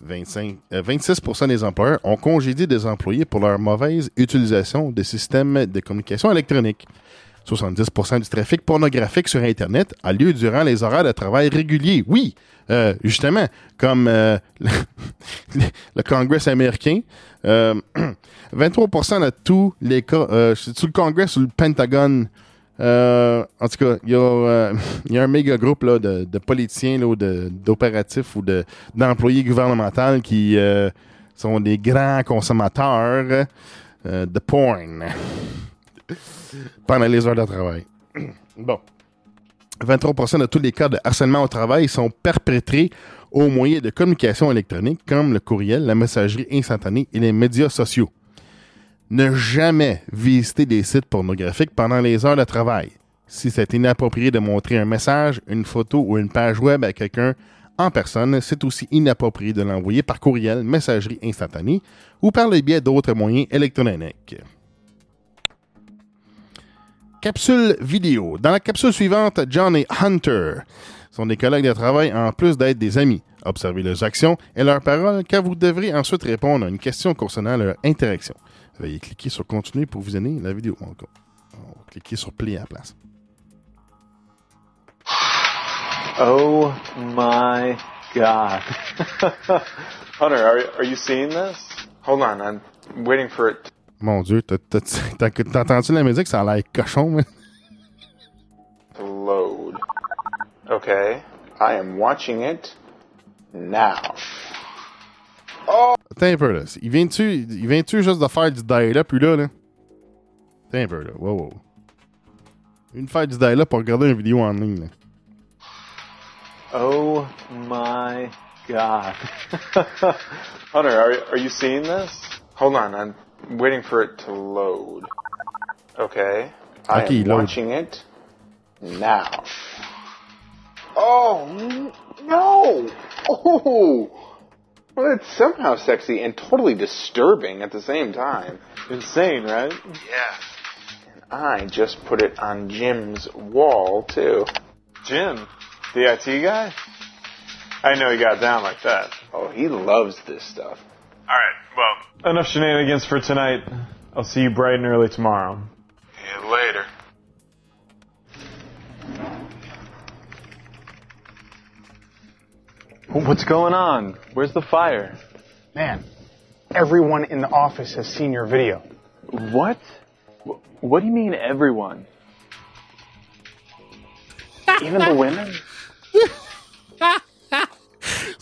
25, euh, 26% des employeurs ont congédié des employés pour leur mauvaise utilisation des systèmes de communication électronique. 70% du trafic pornographique sur Internet a lieu durant les horaires de travail réguliers. Oui, euh, justement, comme euh, le, [laughs] le Congrès américain. Euh, [clears throat] 23% de tous les cas, euh, c'est-tu le Congrès ou le Pentagone? Euh, en tout cas, il y, a, euh, [laughs] un méga groupe là, de, politiciens ou de- d'opératifs ou de- d'employés gouvernementaux qui euh, sont des grands consommateurs euh, de porn pendant les heures de travail. [clears throat] Bon. 23% de tous les cas de harcèlement au travail sont perpétrés au moyen de communication électronique comme le courriel, la messagerie instantanée et les médias sociaux. Ne jamais visiter des sites pornographiques pendant les heures de travail. Si c'est inapproprié de montrer un message, une photo ou une page web à quelqu'un en personne, c'est aussi inapproprié de l'envoyer par courriel, messagerie instantanée ou par le biais d'autres moyens électroniques. Capsule vidéo. Dans la capsule suivante, John et Hunter sont des collègues de travail en plus d'être des amis. Observez leurs actions et leurs paroles car vous devrez ensuite répondre à une question concernant leur interaction. Veuillez cliquer sur Continuer pour visionner la vidéo. On va on va cliquer sur Play à la place. Oh my god. Hunter, are, are you seeing this? Hold on, I'm waiting for it. Mon Dieu, t'as- entendu la musique? Ça a l'air cochon, mais... load. Okay, I am watching it now. Attends un peu, là. Il vient-tu il vient-tu juste de faire du dial-up, puis là, là? Attends un peu, là. Wow, wow. Une faire du dial-up pour regarder une vidéo en ligne, là. Oh my god. [laughs] Hunter, are, are you seeing this? Hold on, I'm waiting for it to load. Okay, I Okay, am load. watching it now. Oh no! Oh, well, it's somehow sexy and totally disturbing at the same time. Insane, right? Yeah. And I just put it on Jim's wall too. Jim, the IT guy? I know he got down like that. Oh, he loves this stuff. Alright, well. Enough shenanigans for tonight. I'll see you bright and early tomorrow. Yeah, later. What's going on? Where's the fire? Man, everyone in the office has seen your video. What? What do you mean, everyone? [laughs] Even the women? [laughs]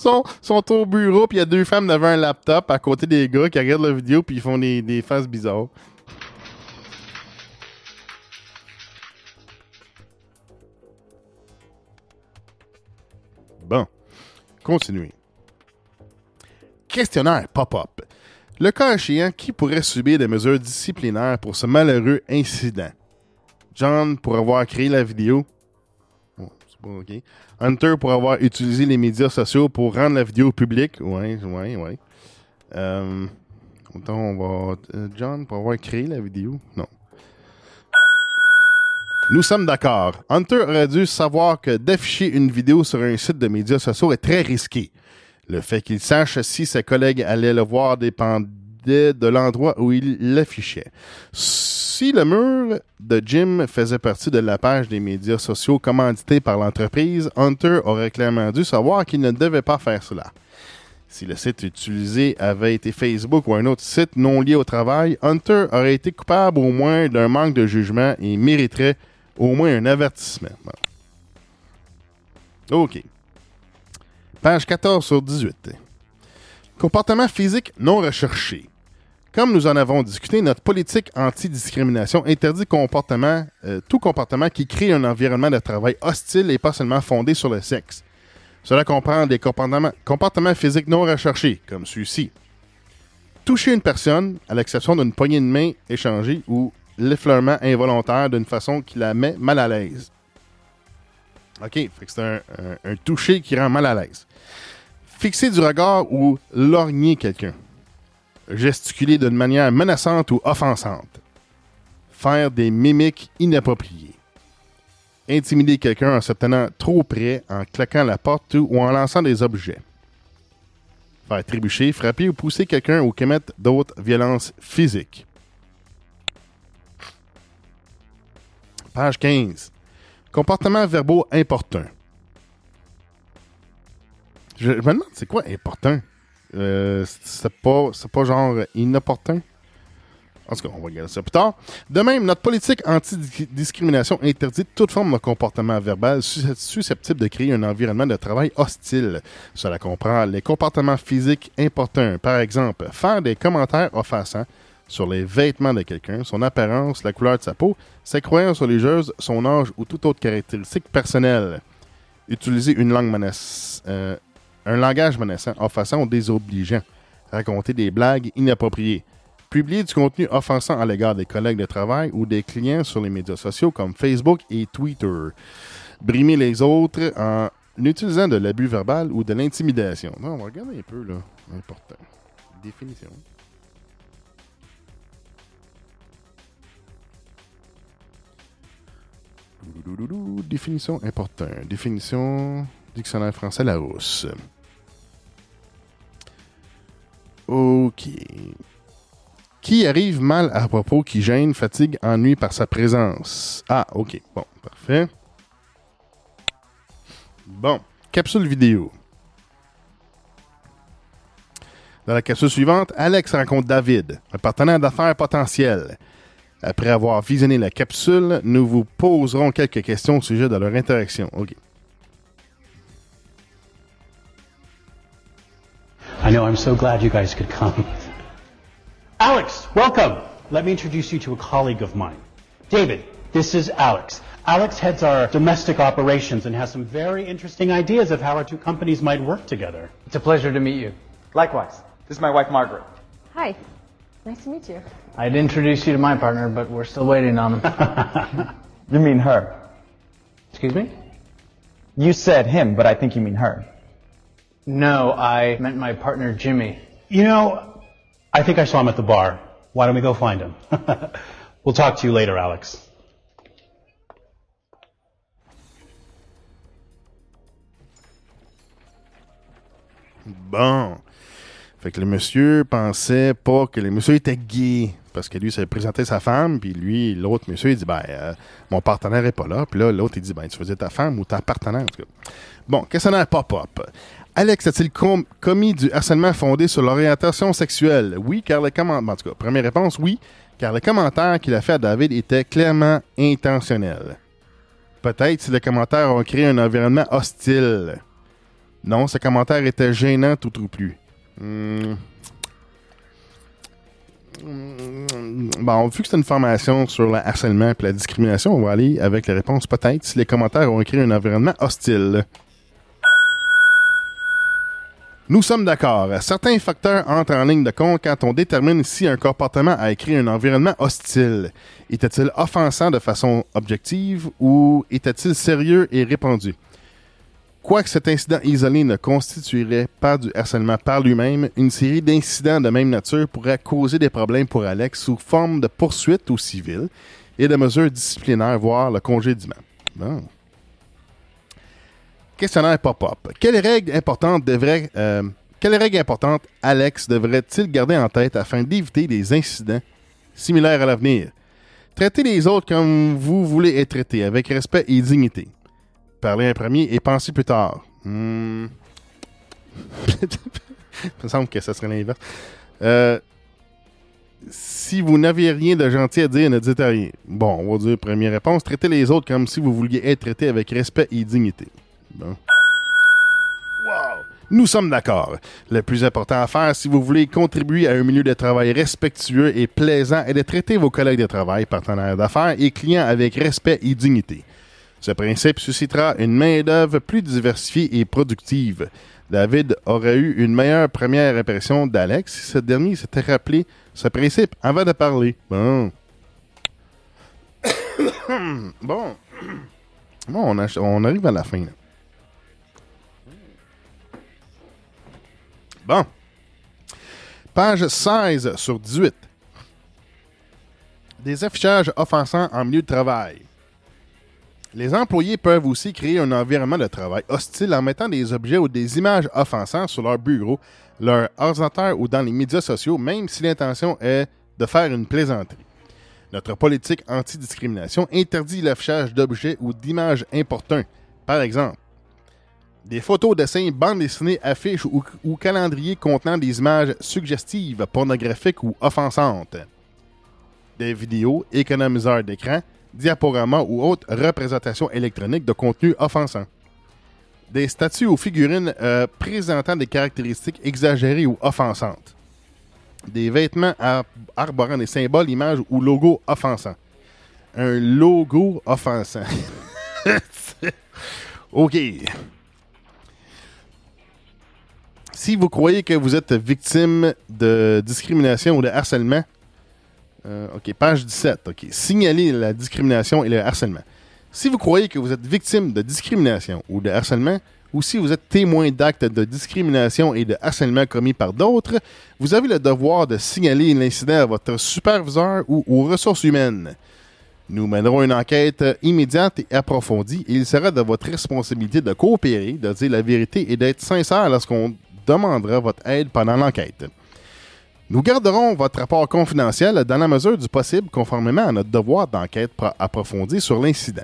sont, sont au bureau, puis il y a deux femmes devant un laptop à côté des gars qui regardent la vidéo, puis ils font des, des faces bizarres. Bon, continuez. Questionnaire pop-up. Le cas échéant, qui pourrait subir des mesures disciplinaires pour ce malheureux incident? John pour avoir créé la vidéo. Bon. Hunter pour avoir utilisé les médias sociaux pour rendre la vidéo publique. Ouais, ouais, ouais. Euh, on va. euh, John pour avoir créé la vidéo? Non. Nous sommes d'accord. Hunter aurait dû savoir que d'afficher une vidéo sur un site de médias sociaux est très risqué. Le fait qu'il sache si ses collègues allaient le voir dépend- de, l'endroit où il l'affichait. Si le mur de Jim faisait partie de la page des médias sociaux commanditée par l'entreprise, Hunter aurait clairement dû savoir qu'il ne devait pas faire cela. Si le site utilisé avait été Facebook ou un autre site non lié au travail, Hunter aurait été coupable au moins d'un manque de jugement et mériterait au moins un avertissement. OK. Page 14 sur 18. Comportement physique non recherché. Comme nous en avons discuté, notre politique anti-discrimination interdit comportement, euh, tout comportement qui crée un environnement de travail hostile et pas seulement fondé sur le sexe. Cela comprend des comportements, physiques non recherchés, comme celui-ci. Toucher une personne, à l'exception d'une poignée de main échangée ou l'effleurement involontaire d'une façon qui la met mal à l'aise. OK, c'est un- un toucher qui rend mal à l'aise. Fixer du regard ou lorgner quelqu'un. Gesticuler d'une manière menaçante ou offensante. Faire des mimiques inappropriées. Intimider quelqu'un en se tenant trop près, en claquant la porte ou en lançant des objets. Faire trébucher, frapper ou pousser quelqu'un ou commettre d'autres violences physiques. Page 15. Comportements verbaux importants. Je, je me demande, c'est quoi important? Euh, c'est pas, pas genre inopportun? En tout cas, on va regarder ça plus tard. De même, notre politique anti-discrimination interdit toute forme de comportement verbal sus- susceptible de créer un environnement de travail hostile. Cela comprend les comportements physiques importants. Par exemple, faire des commentaires offensants sur les vêtements de quelqu'un, son apparence, la couleur de sa peau, ses croyances religieuses, son âge ou toute autre caractéristique personnelle. Utiliser une langue menace, euh, un langage menaçant, offensant ou désobligeant. Raconter des blagues inappropriées. Publier du contenu offensant à l'égard des collègues de travail ou des clients sur les médias sociaux comme Facebook et Twitter. Brimer les autres en utilisant de l'abus verbal ou de l'intimidation. On va regarder un peu, là. Important. Définition. Définition important. Définition dictionnaire français Larousse. OK. Qui arrive mal à propos, qui gêne, fatigue, ennuie par sa présence? Ah, OK. Bon, parfait. Bon, capsule vidéo. Dans la capsule suivante, Alex rencontre David, un partenaire d'affaires potentiel. Après avoir visionné la capsule, nous vous poserons quelques questions au sujet de leur interaction. OK. I know, I'm so glad you guys could come. Alex, welcome. Let me introduce you to a colleague of mine. David, this is Alex. Alex heads our domestic operations and has some very interesting ideas of how our two companies might work together. It's a pleasure to meet you. Likewise. This is my wife, Margaret. Hi. Nice to meet you. I'd introduce you to my partner, but we're still waiting on him. [laughs] You mean her? Excuse me? You said him, but I think you mean her. No, I meant my partner, Jimmy. You know, I think I saw him at the bar. Why don't we go find him? [laughs] we'll talk to you later, Alex. Bon. Fait que le monsieur pensait pas que le monsieur était gay. Parce que lui, ça présentait sa femme, puis lui, l'autre monsieur, il dit, ben, euh, mon partenaire est pas là. Puis là, l'autre, il dit, ben, tu faisais ta femme ou ta partenaire, en tout cas. Bon, questionnaire pop-up. Alex a-t-il com- commis du harcèlement fondé sur l'orientation sexuelle? Oui, car les commentaires. En tout cas, première réponse, oui, car les commentaires qu'il a fait à David étaient clairement intentionnels. Peut-être si les commentaires ont créé un environnement hostile. Non, ces commentaires étaient gênants tout ou plus. Hmm. Bon, vu que c'est une formation sur le harcèlement et la discrimination, on va aller avec la réponse peut-être si les commentaires ont créé un environnement hostile. Nous sommes d'accord. Certains facteurs entrent en ligne de compte quand on détermine si un comportement a créé un environnement hostile. Était-il offensant de façon objective ou était-il sérieux et répandu? Quoique cet incident isolé ne constituerait pas du harcèlement par lui-même, une série d'incidents de même nature pourrait causer des problèmes pour Alex sous forme de poursuites au civil et de mesures disciplinaires, voire le congédiement. Bon. Questionnaire pop-up. Quelles règles importantes devrait, euh, quelles Quelle règle importante Alex devrait-il garder en tête afin d'éviter des incidents similaires à l'avenir? Traitez les autres comme vous voulez être traité, avec respect et dignité. Parlez un premier et pensez plus tard. Hmm. [laughs] Il me semble que ça serait l'inverse. Euh, si vous n'aviez rien de gentil à dire, ne dites rien. Bon, on va dire première réponse. Traitez les autres comme si vous vouliez être traité avec respect et dignité. Nous sommes d'accord. Le plus important à faire si vous voulez contribuer à un milieu de travail respectueux et plaisant est de traiter vos collègues de travail, partenaires d'affaires et clients avec respect et dignité. Ce principe suscitera une main-d'œuvre plus diversifiée et productive. David aurait eu une meilleure première impression d'Alex si ce dernier s'était rappelé ce principe avant de parler. Bon. [coughs] bon. [coughs] Bon, on, on arrive à la fin. là. Bon. Page 16 sur 18. Des affichages offensants en milieu de travail. Les employés peuvent aussi créer un environnement de travail hostile en mettant des objets ou des images offensants sur leur bureau, leur ordinateur ou dans les médias sociaux, même si l'intention est de faire une plaisanterie. Notre politique antidiscrimination interdit l'affichage d'objets ou d'images importuns. Par exemple, des photos, dessins, bandes dessinées, affiches ou, calendriers contenant des images suggestives, pornographiques ou offensantes. Des vidéos, économiseurs d'écran, diaporamas ou autres représentations électroniques de contenu offensant. Des statues ou figurines euh, présentant des caractéristiques exagérées ou offensantes. Des vêtements ar- arborant des symboles, images ou logos offensants. Un logo offensant. [laughs] OK. Si vous croyez que vous êtes victime de discrimination ou de harcèlement, euh, OK, page 17. OK. Signalez la discrimination et le harcèlement. Si vous croyez que vous êtes victime de discrimination ou de harcèlement, ou si vous êtes témoin d'actes de discrimination et de harcèlement commis par d'autres, vous avez le devoir de signaler l'incident à votre superviseur ou aux ressources humaines. Nous mènerons une enquête immédiate et approfondie et il sera de votre responsabilité de coopérer, de dire la vérité et d'être sincère lorsqu'on demandera votre aide pendant l'enquête. Nous garderons votre rapport confidentiel dans la mesure du possible conformément à notre devoir d'enquête pro- approfondie sur l'incident.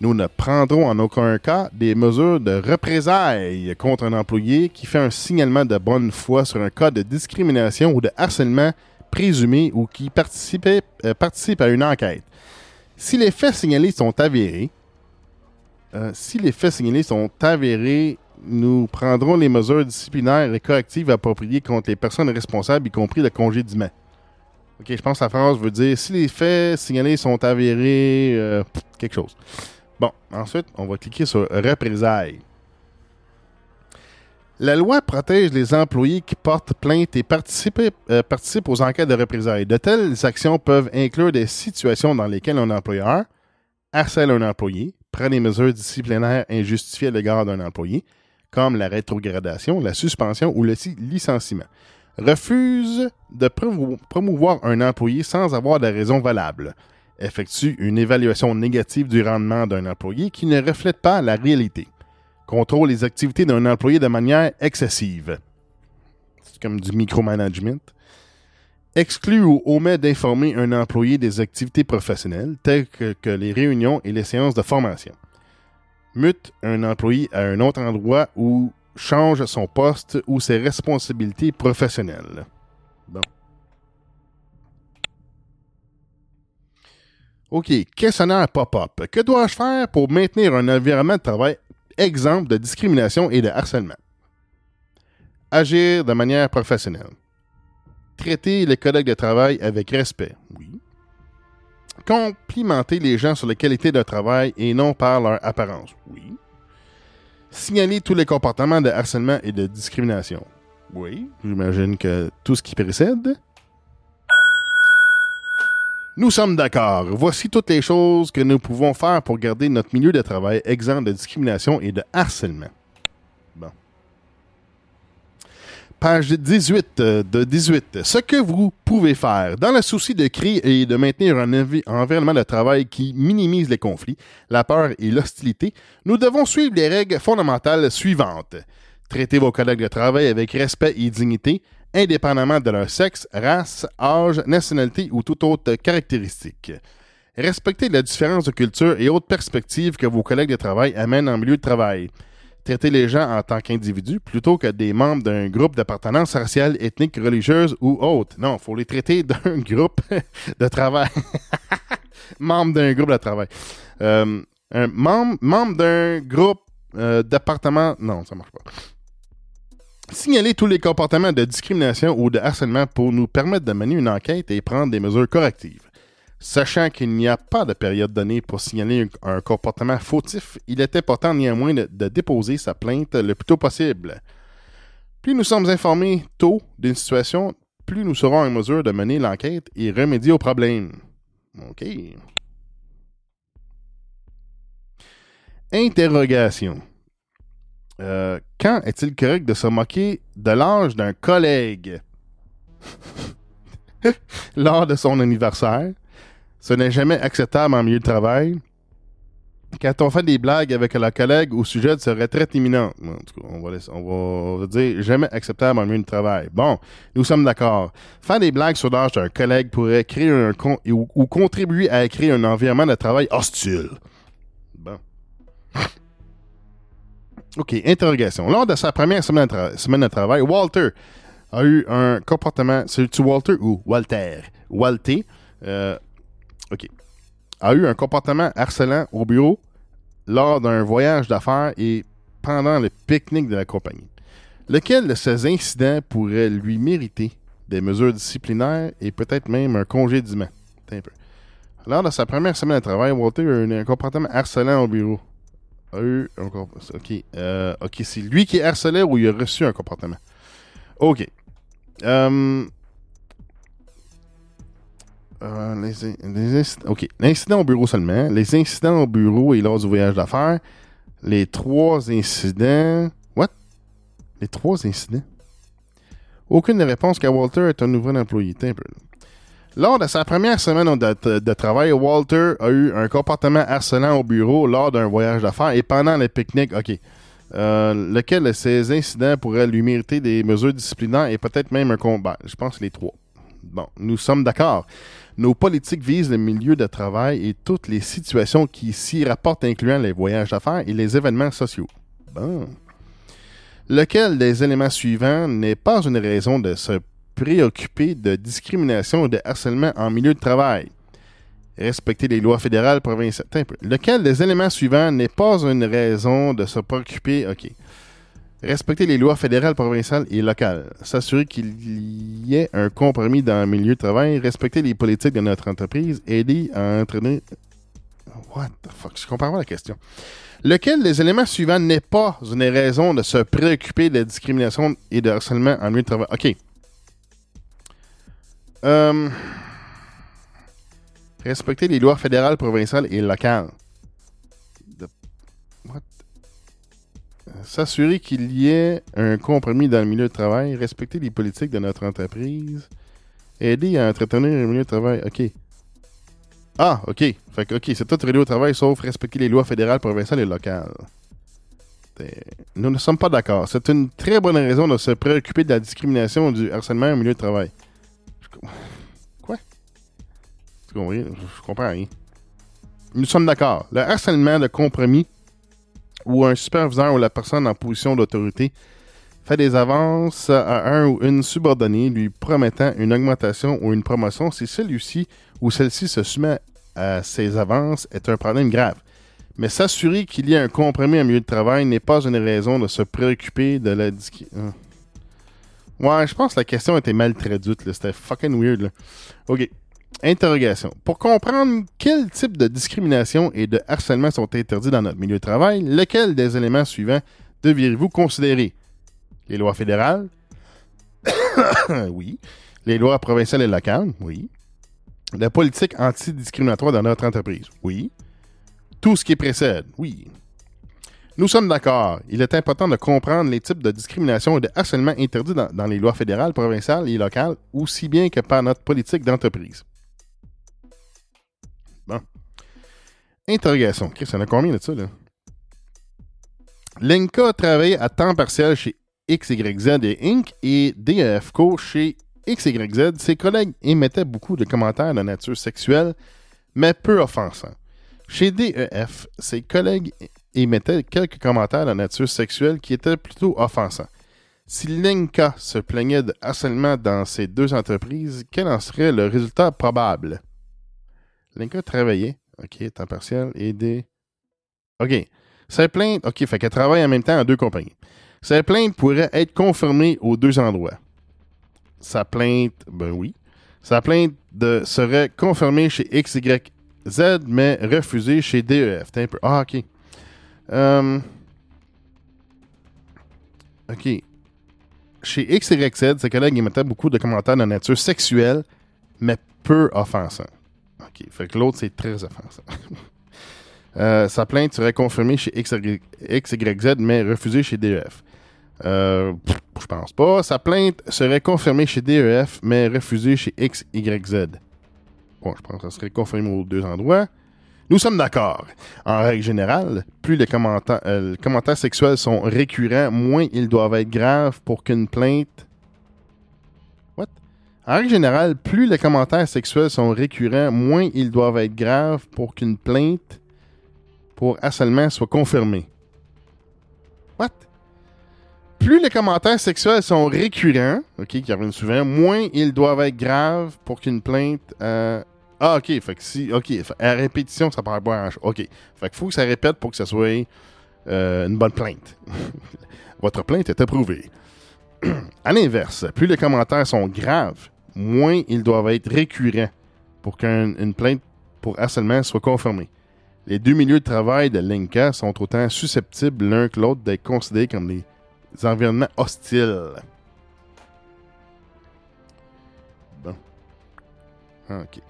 Nous ne prendrons en aucun cas des mesures de représailles contre un employé qui fait un signalement de bonne foi sur un cas de discrimination ou de harcèlement présumé ou qui participait- euh, participe à une enquête. Si les faits signalés sont avérés, euh, si les faits signalés sont avérés, nous prendrons les mesures disciplinaires et correctives appropriées contre les personnes responsables, y compris le congédiement. Ok, je pense que la phrase veut dire si les faits signalés sont avérés, euh, quelque chose. Bon, ensuite, on va cliquer sur représailles. La loi protège les employés qui portent plainte et participent, euh, participent aux enquêtes de représailles. De telles actions peuvent inclure des situations dans lesquelles un employeur harcèle un employé, prend des mesures disciplinaires injustifiées à l'égard d'un employé, comme la rétrogradation, la suspension ou le licenciement. Refuse de promou- promouvoir un employé sans avoir de raison valable. Effectue une évaluation négative du rendement d'un employé qui ne reflète pas la réalité. Contrôle les activités d'un employé de manière excessive. C'est comme du micromanagement. Exclut ou omet d'informer un employé des activités professionnelles telles que, que les réunions et les séances de formation. Mute un employé à un autre endroit ou change son poste ou ses responsabilités professionnelles. Bon. OK, questionnaire pop-up. Que dois-je faire pour maintenir un environnement de travail exempt de discrimination et de harcèlement? Agir de manière professionnelle. Traiter les collègues de travail avec respect. Oui. Complimenter les gens sur la qualité de travail et non par leur apparence. Oui. Signaler tous les comportements de harcèlement et de discrimination. Oui. J'imagine que tout ce qui précède. Nous sommes d'accord. Voici toutes les choses que nous pouvons faire pour garder notre milieu de travail exempt de discrimination et de harcèlement. Bon. Page 18 euh, de 18. Ce que vous pouvez faire dans le souci de créer et de maintenir un envi- environnement de travail qui minimise les conflits, la peur et l'hostilité, nous devons suivre les règles fondamentales suivantes. Traitez vos collègues de travail avec respect et dignité, indépendamment de leur sexe, race, âge, nationalité ou toute autre caractéristique. Respectez la différence de culture et autres perspectives que vos collègues de travail amènent en milieu de travail. Traitez les gens en tant qu'individus plutôt que des membres d'un groupe d'appartenance raciale, ethnique, religieuse ou autre. Non, il faut les traiter [laughs] d'un groupe de travail. [laughs] membre d'un groupe de travail. Euh, un membre, membre d'un groupe euh, d'appartement. Non, ça marche pas. Signaler tous les comportements de discrimination ou de harcèlement pour nous permettre de mener une enquête et prendre des mesures correctives. Sachant qu'il n'y a pas de période donnée pour signaler un, comportement fautif, il est important néanmoins de, de déposer sa plainte le plus tôt possible. Plus nous sommes informés tôt d'une situation, plus nous serons en mesure de mener l'enquête et remédier au problème. OK. Interrogation. Euh, quand est-il correct de se moquer de l'âge d'un collègue? [laughs] Lors de son anniversaire? Ce n'est jamais acceptable en milieu de travail. Quand on fait des blagues avec la collègue au sujet de sa retraite imminente, en on va, dire jamais acceptable en milieu de travail. Bon, nous sommes d'accord. Faire des blagues sur l'âge d'un collègue pourrait créer un ou, contribuer à créer un environnement de travail hostile. Bon. OK, interrogation. Lors de sa première semaine de, semaine de travail, Walter a eu un comportement. C'est-tu Walter ou Walter? Walter. euh, OK. A eu un comportement harcelant au bureau lors d'un voyage d'affaires et pendant le pique-nique de la compagnie. Lequel de ces incidents pourrait lui mériter des mesures disciplinaires et peut-être même un congédiement? Un peu. Lors de sa première semaine de travail, Walter a eu un comportement harcelant au bureau. A eu un OK. Euh, OK, c'est lui qui harcelait ou il a reçu un comportement? OK. Euh, euh, OK. L'incident au bureau seulement. Les incidents au bureau et lors du voyage d'affaires. Les trois incidents. What? Les trois incidents? Aucune réponse car Walter est un nouvel employé. Un peu. Lors de sa première semaine de, de travail, Walter a eu un comportement harcelant au bureau lors d'un voyage d'affaires et pendant le pique-nique. OK. Euh, lequel de ces incidents pourrait lui mériter des mesures disciplinaires et peut-être même un combat? Je pense les trois. Bon, nous sommes d'accord. Nos politiques visent le milieu de travail et toutes les situations qui s'y rapportent, incluant les voyages d'affaires et les événements sociaux. Bon. Lequel des éléments suivants n'est pas une raison de se préoccuper de discrimination ou de harcèlement en milieu de travail? Respecter les lois fédérales, provinciales. Lequel des éléments suivants n'est pas une raison de se préoccuper? OK. Respecter les lois fédérales, provinciales et locales. S'assurer qu'il y ait un compromis dans le milieu de travail. Respecter les politiques de notre entreprise. Aider à entraîner. What the fuck? Je comprends pas la question. Lequel des éléments suivants n'est pas une raison de se préoccuper de discrimination et de harcèlement en milieu de travail? OK. Euh, respecter les lois fédérales, provinciales et locales. S'assurer qu'il y ait un compromis dans le milieu de travail. Respecter les politiques de notre entreprise. Aider à entretenir le milieu de travail. OK. Ah, OK. Fait que, OK, c'est tout relié au travail sauf respecter les lois fédérales, provinciales et locales. Nous ne sommes pas d'accord. C'est une très bonne raison de se préoccuper de la discrimination du harcèlement au milieu de travail. Quoi? Tu comprends? Je comprends rien. Nous sommes d'accord. Le harcèlement de compromis où un superviseur ou la personne en position d'autorité fait des avances à un ou une subordonnée lui promettant une augmentation ou une promotion si celui-ci ou celle-ci se soumet à ces avances est un problème grave. Mais s'assurer qu'il y ait un compromis en milieu de travail n'est pas une raison de se préoccuper de la discrimination. Ouais, je pense que la question était mal traduite. C'était fucking weird. OK. Interrogation. Pour comprendre quel type de discrimination et de harcèlement sont interdits dans notre milieu de travail, lequel des éléments suivants devriez-vous considérer? Les lois fédérales? [coughs] oui. Les lois provinciales et locales? Oui. La politique antidiscriminatoire dans notre entreprise? Oui. Tout ce qui précède? Oui. Nous sommes d'accord. Il est important de comprendre les types de discrimination et de harcèlement interdits dans, dans les lois fédérales, provinciales et locales, aussi bien que par notre politique d'entreprise. Interrogation. Chris, il y en a combien de ça, là? Lenka a à temps partiel chez XYZ et Inc. et DEFCO chez XYZ, ses collègues émettaient beaucoup de commentaires de nature sexuelle, mais peu offensants. Chez DEF, ses collègues émettaient quelques commentaires de nature sexuelle qui étaient plutôt offensants. Si Lenka se plaignait de harcèlement dans ces deux entreprises, quel en serait le résultat probable? Lenka travaillait, OK, temps partiel, et. OK. Sa plainte, OK, fait qu'elle travaille en même temps en deux compagnies. Sa plainte pourrait être confirmée aux deux endroits. Sa plainte, ben oui. Sa plainte de, serait confirmée chez XYZ, mais refusée chez DEF. Ah, OK. Euh, OK. Chez XYZ, ses collègues émettaient beaucoup de commentaires de nature sexuelle, mais peu offensants. OK. Fait que l'autre, c'est très offensant. [laughs] Euh, sa plainte serait confirmée chez XY XYZ, mais refusée chez DEF. Euh, je pense pas. Sa plainte serait confirmée chez DEF, mais refusée chez XYZ. Bon, je pense que ça serait confirmé aux deux endroits. Nous sommes d'accord. En règle générale, plus les euh, les commentaires sexuels sont récurrents, moins ils doivent être graves pour qu'une plainte. En règle générale, plus les commentaires sexuels sont récurrents, moins ils doivent être graves pour qu'une plainte pour harcèlement soit confirmée. What? Plus les commentaires sexuels sont récurrents, ok, qui reviennent souvent, moins ils doivent être graves pour qu'une plainte. euh, Ah, ok, fait que à répétition, ça paraît pas Ok, faut que ça répète pour que ça soit euh, une bonne plainte. [laughs] Votre plainte est approuvée. [clears throat] à l'inverse, plus les commentaires sont graves, moins ils doivent être récurrents pour qu'une une plainte pour harcèlement soit confirmée. Les deux milieux de travail de l'INCA sont autant susceptibles l'un que l'autre d'être considérés comme des environnements hostiles. Bon. Ah, OK.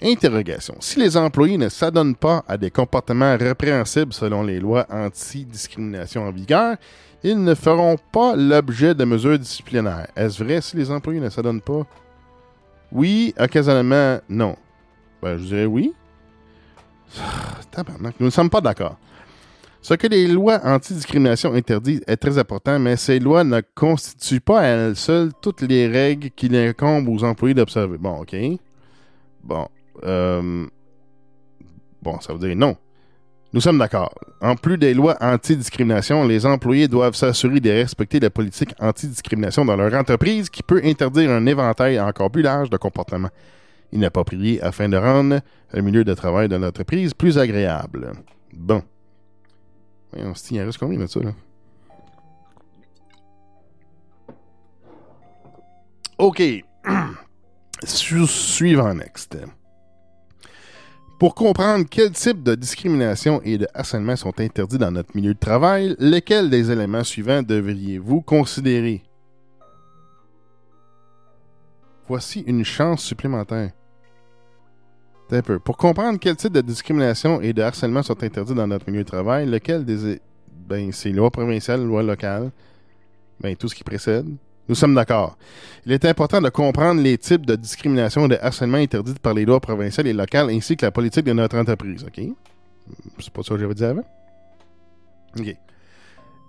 Interrogation. Si les employés ne s'adonnent pas à des comportements répréhensibles selon les lois anti-discrimination en vigueur, ils ne feront pas l'objet de mesures disciplinaires. Est-ce vrai si les employés ne s'adonnent pas? Oui, occasionnellement, non. Ben, je dirais oui. [sighs] Tabarnak, nous ne sommes pas d'accord. Ce que les lois antidiscrimination interdisent est très important, mais ces lois ne constituent pas à elles seules toutes les règles qu'il incombe aux employés d'observer. Bon, OK. Bon. euh, Bon, ça veut dire non. Nous sommes d'accord. En plus des lois antidiscrimination, les employés doivent s'assurer de respecter la politique antidiscrimination dans leur entreprise qui peut interdire un éventail encore plus large de comportements inappropriés afin de rendre le milieu de travail de l'entreprise plus agréable. Bon. Voyons, c'ti, il en reste combien de ça, là? OK. [clears throat] Su- Suivant next. Pour comprendre quel type de discrimination et de harcèlement sont interdits dans notre milieu de travail, lesquels des éléments suivants devriez-vous considérer? Voici une chance supplémentaire. Un. Pour comprendre quel type de discrimination et de harcèlement sont interdits dans notre milieu de travail, lequel des. Ben, c'est loi provinciale, loi locale, ben, tout ce qui précède? Nous sommes d'accord. Il est important de comprendre les types de discrimination et de harcèlement interdits par les lois provinciales et locales ainsi que la politique de notre entreprise, OK? C'est pas ça que j'avais dit avant? OK.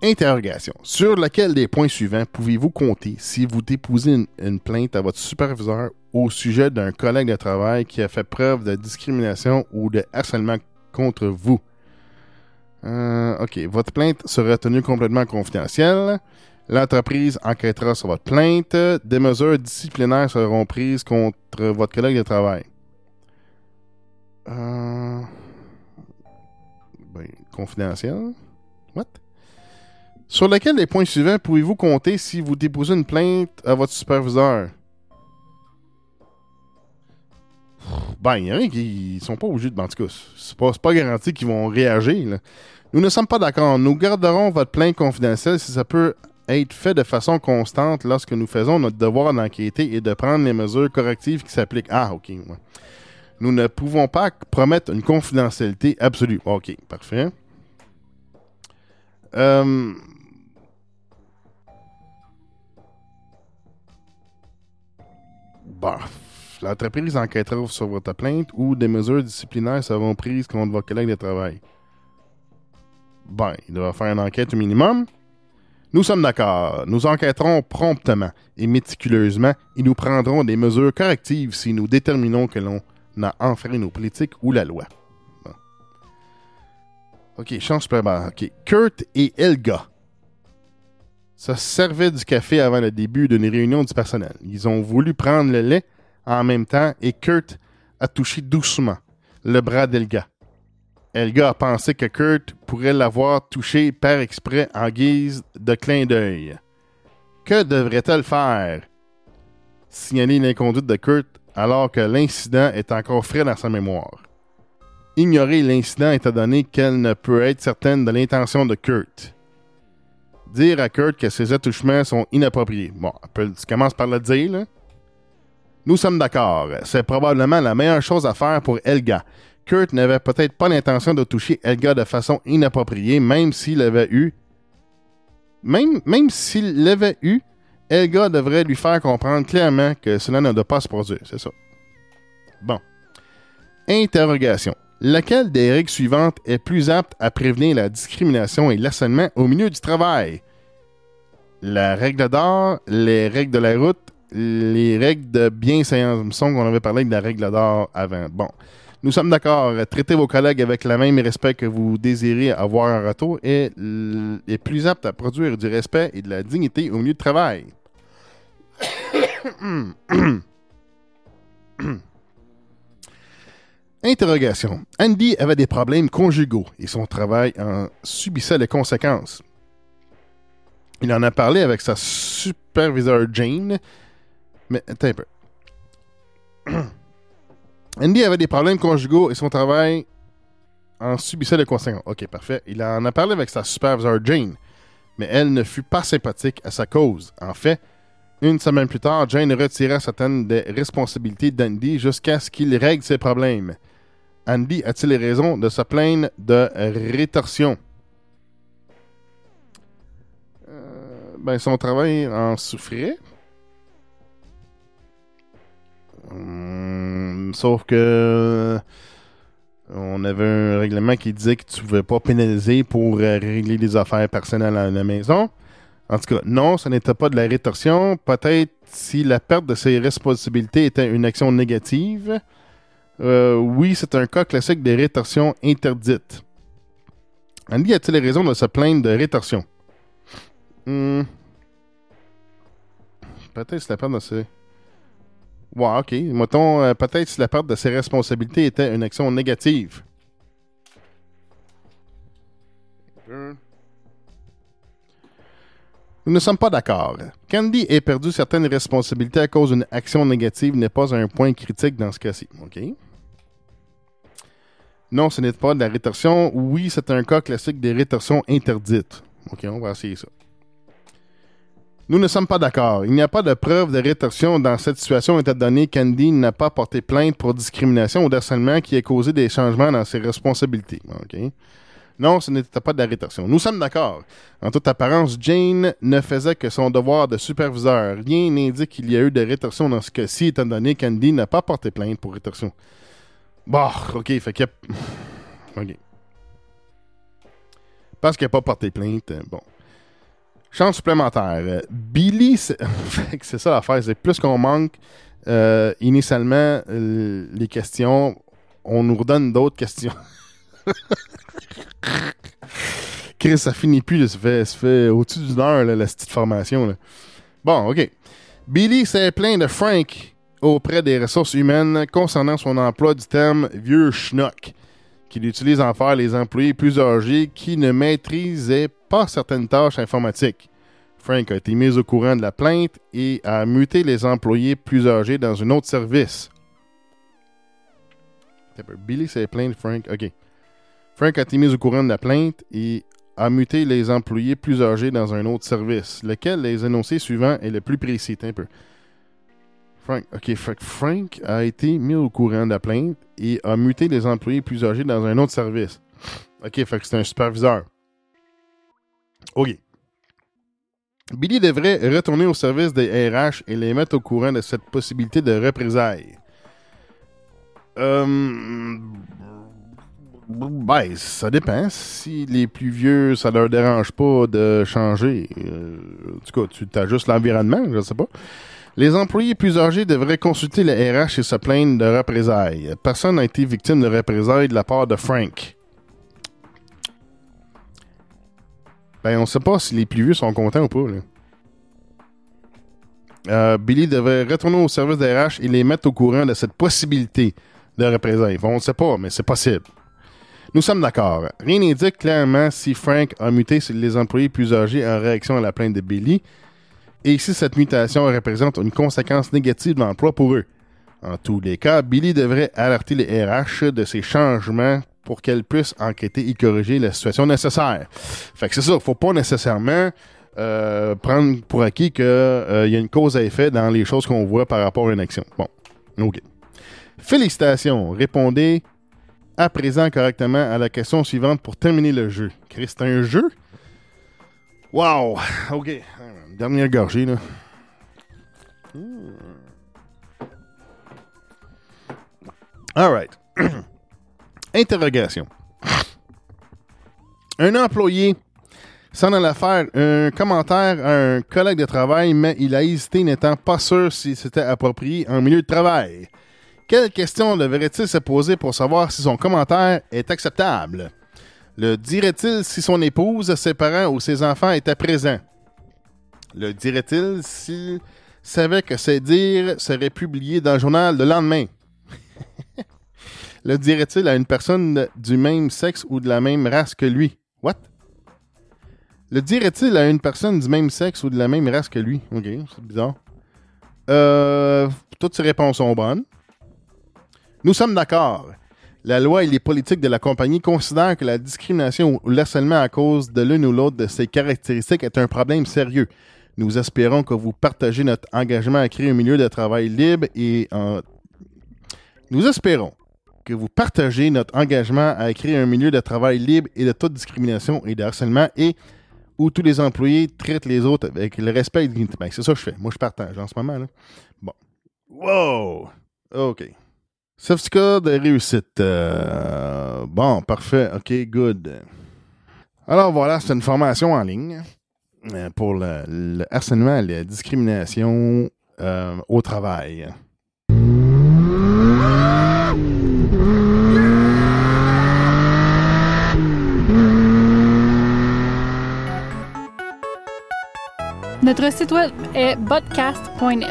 Interrogation. Sur lequel des points suivants pouvez-vous compter si vous déposez une, plainte à votre superviseur au sujet d'un collègue de travail qui a fait preuve de discrimination ou de harcèlement contre vous? Euh, OK. Votre plainte sera tenue complètement confidentielle. L'entreprise enquêtera sur votre plainte. Des mesures disciplinaires seront prises contre votre collègue de travail. Euh... Ben, confidentiel? What? Sur lequel des points suivants pouvez-vous compter si vous déposez une plainte à votre superviseur? Ben, il y en a qui sont pas obligés de. En c'est pas, pas garanti qu'ils vont réagir. là. Nous ne sommes pas d'accord. Nous garderons votre plainte confidentielle si ça peut être fait de façon constante lorsque nous faisons notre devoir d'enquêter et de prendre les mesures correctives qui s'appliquent. Ah, ok. Nous ne pouvons pas promettre une confidentialité absolue. Ok, parfait. Euh, Bah, l'entreprise enquêtera sur votre plainte ou des mesures disciplinaires seront prises contre votre collègue de travail. Ben, il doit faire une enquête au minimum. Nous sommes d'accord. Nous enquêterons promptement et méticuleusement et nous prendrons des mesures correctives si nous déterminons que l'on a enfreint nos politiques ou la loi. OK, change de plan. OK. Kurt et Elga se servaient du café avant le début d'une réunion du personnel. Ils ont voulu prendre le lait en même temps et Kurt a touché doucement le bras d'Elga. Elga a pensé que Kurt pourrait l'avoir touché par exprès en guise de clin d'œil. Que devrait-elle faire? Signaler l'inconduite de Kurt alors que l'incident est encore frais dans sa mémoire. Ignorer l'incident étant donné qu'elle ne peut être certaine de l'intention de Kurt. Dire à Kurt que ses attouchements sont inappropriés. Bon, tu commences par le dire, là. Nous sommes d'accord. C'est probablement la meilleure chose à faire pour Elga. Kurt n'avait peut-être pas l'intention de toucher Elga de façon inappropriée, même s'il avait eu. Même, même s'il l'avait eu, Elga devrait lui faire comprendre clairement que cela ne doit pas se produire. C'est ça. Bon. Interrogation. Laquelle des règles suivantes est plus apte à prévenir la discrimination et l'harcèlement au milieu du travail? La règle d'or, les règles de la route, les règles de bienséance. Il me semble qu'on avait parlé de la règle d'or avant. Bon. Nous sommes d'accord. Traitez vos collègues avec le même respect que vous désirez avoir en retour est, est plus apte à produire du respect et de la dignité au milieu de travail. [coughs] Interrogation. Andy avait des problèmes conjugaux et son travail en subissait les conséquences. Il en a parlé avec sa superviseur Jane, mais attends un peu. [coughs] Andy avait des problèmes conjugaux et son travail en subissait les conséquences. Ok, parfait. Il en a parlé avec sa superviseur Jane, mais elle ne fut pas sympathique à sa cause. En fait, une semaine plus tard, Jane retira certaines des responsabilités d'Andy jusqu'à ce qu'il règle ses problèmes. Andy a-t-il raison de se plaindre de rétorsion? Euh, ben, son travail en souffrait. Hum, sauf que on avait un règlement qui disait que tu ne pouvais pas pénaliser pour euh, régler des affaires personnelles à la maison. En tout cas, non, ce n'était pas de la rétorsion. Peut-être si la perte de ses responsabilités était une action négative. Euh, oui, c'est un cas classique des rétorsions interdites. Andy a-t-il raison de se plaindre de rétorsion? Hmm. Peut-être si la perte de ses... Ouais, ok. Mettons, euh, peut-être si la perte de ses responsabilités était une action négative. Nous ne sommes pas d'accord. Candy ait perdu certaines responsabilités à cause d'une action négative n'est pas un point critique dans ce cas-ci. OK? Non, ce n'est pas de la rétorsion. Oui, c'est un cas classique des rétorsions interdites. OK, on va essayer ça. Nous ne sommes pas d'accord. Il n'y a pas de preuve de rétorsion dans cette situation étant donné qu'Andy n'a pas porté plainte pour discrimination ou harcèlement qui a causé des changements dans ses responsabilités. OK? Non, ce n'était pas de la rétorsion. Nous sommes d'accord. En toute apparence, Jane ne faisait que son devoir de superviseur. Rien n'indique qu'il y a eu de rétorsion dans ce cas-ci, étant donné qu'Andy n'a pas porté plainte pour rétorsion. Bon, ok, fait qu'il a... Ok. Parce qu'il n'a pas porté plainte, bon. Chance supplémentaire. Billy, [laughs] c'est ça l'affaire, c'est plus qu'on manque euh, initialement euh, les questions, on nous redonne d'autres questions. [laughs] Chris, ça finit plus, ça fait, fait au-dessus d'une heure, là, la petite formation. Bon, OK. Billy s'est plaint de Frank auprès des ressources humaines concernant son emploi du terme vieux schnock, qu'il utilise envers les employés plus âgés qui ne maîtrisaient pas certaines tâches informatiques. Frank a été mis au courant de la plainte et a muté les employés plus âgés dans un autre service. Billy s'est plaint de Frank. OK. Frank a été mis au courant de la plainte et a muté les employés plus âgés dans un autre service, lequel les énoncés suivants est le plus précis? Un peu. Frank, ok, Frank a été mis au courant de la plainte et a muté les employés plus âgés dans un autre service. Ok, fait c'est un superviseur. Ok. Billy devrait retourner au service des RH et les mettre au courant de cette possibilité de représailles. Euh, Ben, ça dépend. Si les plus vieux, ça leur dérange pas de changer, euh, en tout cas, tu t'ajustes l'environnement, je sais pas. Les employés plus âgés devraient consulter le RH et se plaindre de représailles. Personne n'a été victime de représailles de la part de Frank. Ben, on sait pas si les plus vieux sont contents ou pas. Euh, Billy devrait retourner au service des RH et les mettre au courant de cette possibilité de représailles. On ne sait pas, mais c'est possible. Nous sommes d'accord. Rien n'indique clairement si Frank a muté les employés plus âgés en réaction à la plainte de Billy et si cette mutation représente une conséquence négative de l'emploi pour eux? En tous les cas, Billy devrait alerter les RH de ces changements pour qu'elles puissent enquêter et corriger la situation nécessaire. Fait que c'est ça, faut pas nécessairement euh, prendre pour acquis qu'il euh, y a une cause à effet dans les choses qu'on voit par rapport à une action. Bon, ok. Félicitations, répondez à présent correctement à la question suivante pour terminer le jeu. Chris, un jeu? Wow! OK. Dernière gorgée, là. Hmm. All right. [clears throat] Interrogation. Un employé s'en allait faire un commentaire à un collègue de travail, mais il a hésité n'étant pas sûr si c'était approprié en milieu de travail. Quelle question devrait-il se poser pour savoir si son commentaire est acceptable? Le dirait-il si son épouse, ses parents ou ses enfants étaient présents? Le dirait-il s'il savait que ses dires seraient publiés dans le journal le lendemain? [laughs] le dirait-il à une personne du même sexe ou de la même race que lui? What? Le dirait-il à une personne du même sexe ou de la même race que lui? Ok, c'est bizarre. Euh, toutes ces réponses sont bonnes. Nous sommes d'accord. La loi et les politiques de la compagnie considèrent que la discrimination ou l'harcèlement à cause de l'une ou l'autre de ces caractéristiques est un problème sérieux. Nous espérons que vous partagez notre engagement à créer un milieu de travail libre et en... Nous espérons que vous partagez notre engagement à créer un milieu de travail libre et de toute discrimination et de harcèlement et où tous les employés traitent les autres avec le respect et dignité. Ben, c'est ça que je fais. Moi, je partage en ce moment. Là. Bon. Wow! OK. Certificat de réussite. Euh, bon, parfait. OK, good. Alors voilà, c'est une formation en ligne pour le, le harcèlement et la discrimination euh, au travail. Notre site web est podcast.net.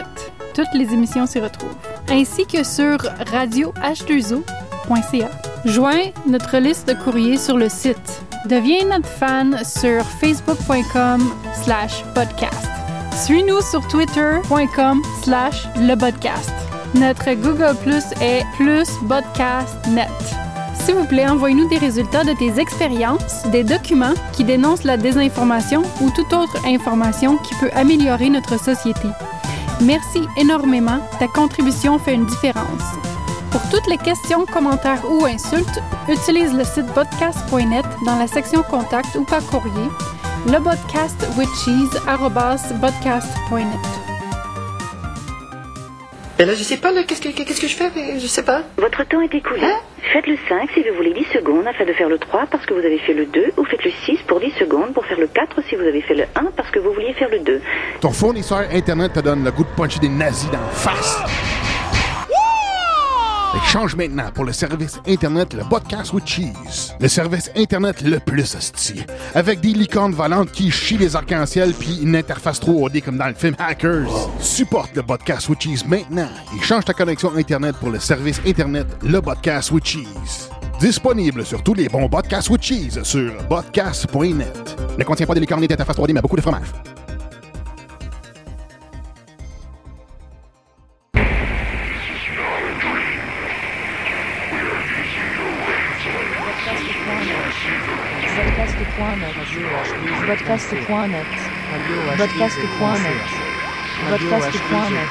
Toutes les émissions s'y retrouvent, ainsi que sur radioh2o.ca. Joins notre liste de courriers sur le site. Deviens notre fan sur facebook.com slash podcast. Suis-nous sur twitter.com slash le podcast. Notre Google Plus est plus podcast.net. S'il vous plaît, envoyez-nous des résultats de tes expériences, des documents qui dénoncent la désinformation ou toute autre information qui peut améliorer notre société. Merci énormément. Ta contribution fait une différence. Pour toutes les questions, commentaires ou insultes, utilise le site podcast.net dans la section contact ou par courrier le podcast with Et là, je sais pas, là, qu'est-ce que, je fais? Je sais pas. Votre temps est écoulé. Faites le 5 si vous voulez 10 secondes afin de faire le 3 parce que vous avez fait le 2 ou faites le 6 pour 10 secondes pour faire le 4 si vous avez fait le 1 parce que vous vouliez faire le 2. Ton fournisseur Internet te donne le goût de puncher des nazis dans la face. Change maintenant pour le service Internet le Podcast with Cheese. Le service Internet le plus hostile. Avec des licornes volantes qui chient les arcs-en-ciel puis une interface 3D comme dans le film Hackers. Supporte le Podcast with Cheese maintenant et change ta connexion Internet pour le service Internet le Podcast with Cheese. Disponible sur tous les bons podcasts with cheese sur podcast.net. Ne contient pas de licornes et d'interface 3D, mais beaucoup de fromage. Podcast.net. Podcast.net. Podcast.net.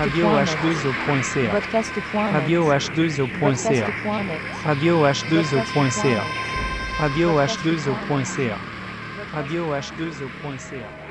Radioh2o.ca. Radioh2o.ca. Radioh2o.ca. Radioh2o.ca. Radioh2o.ca.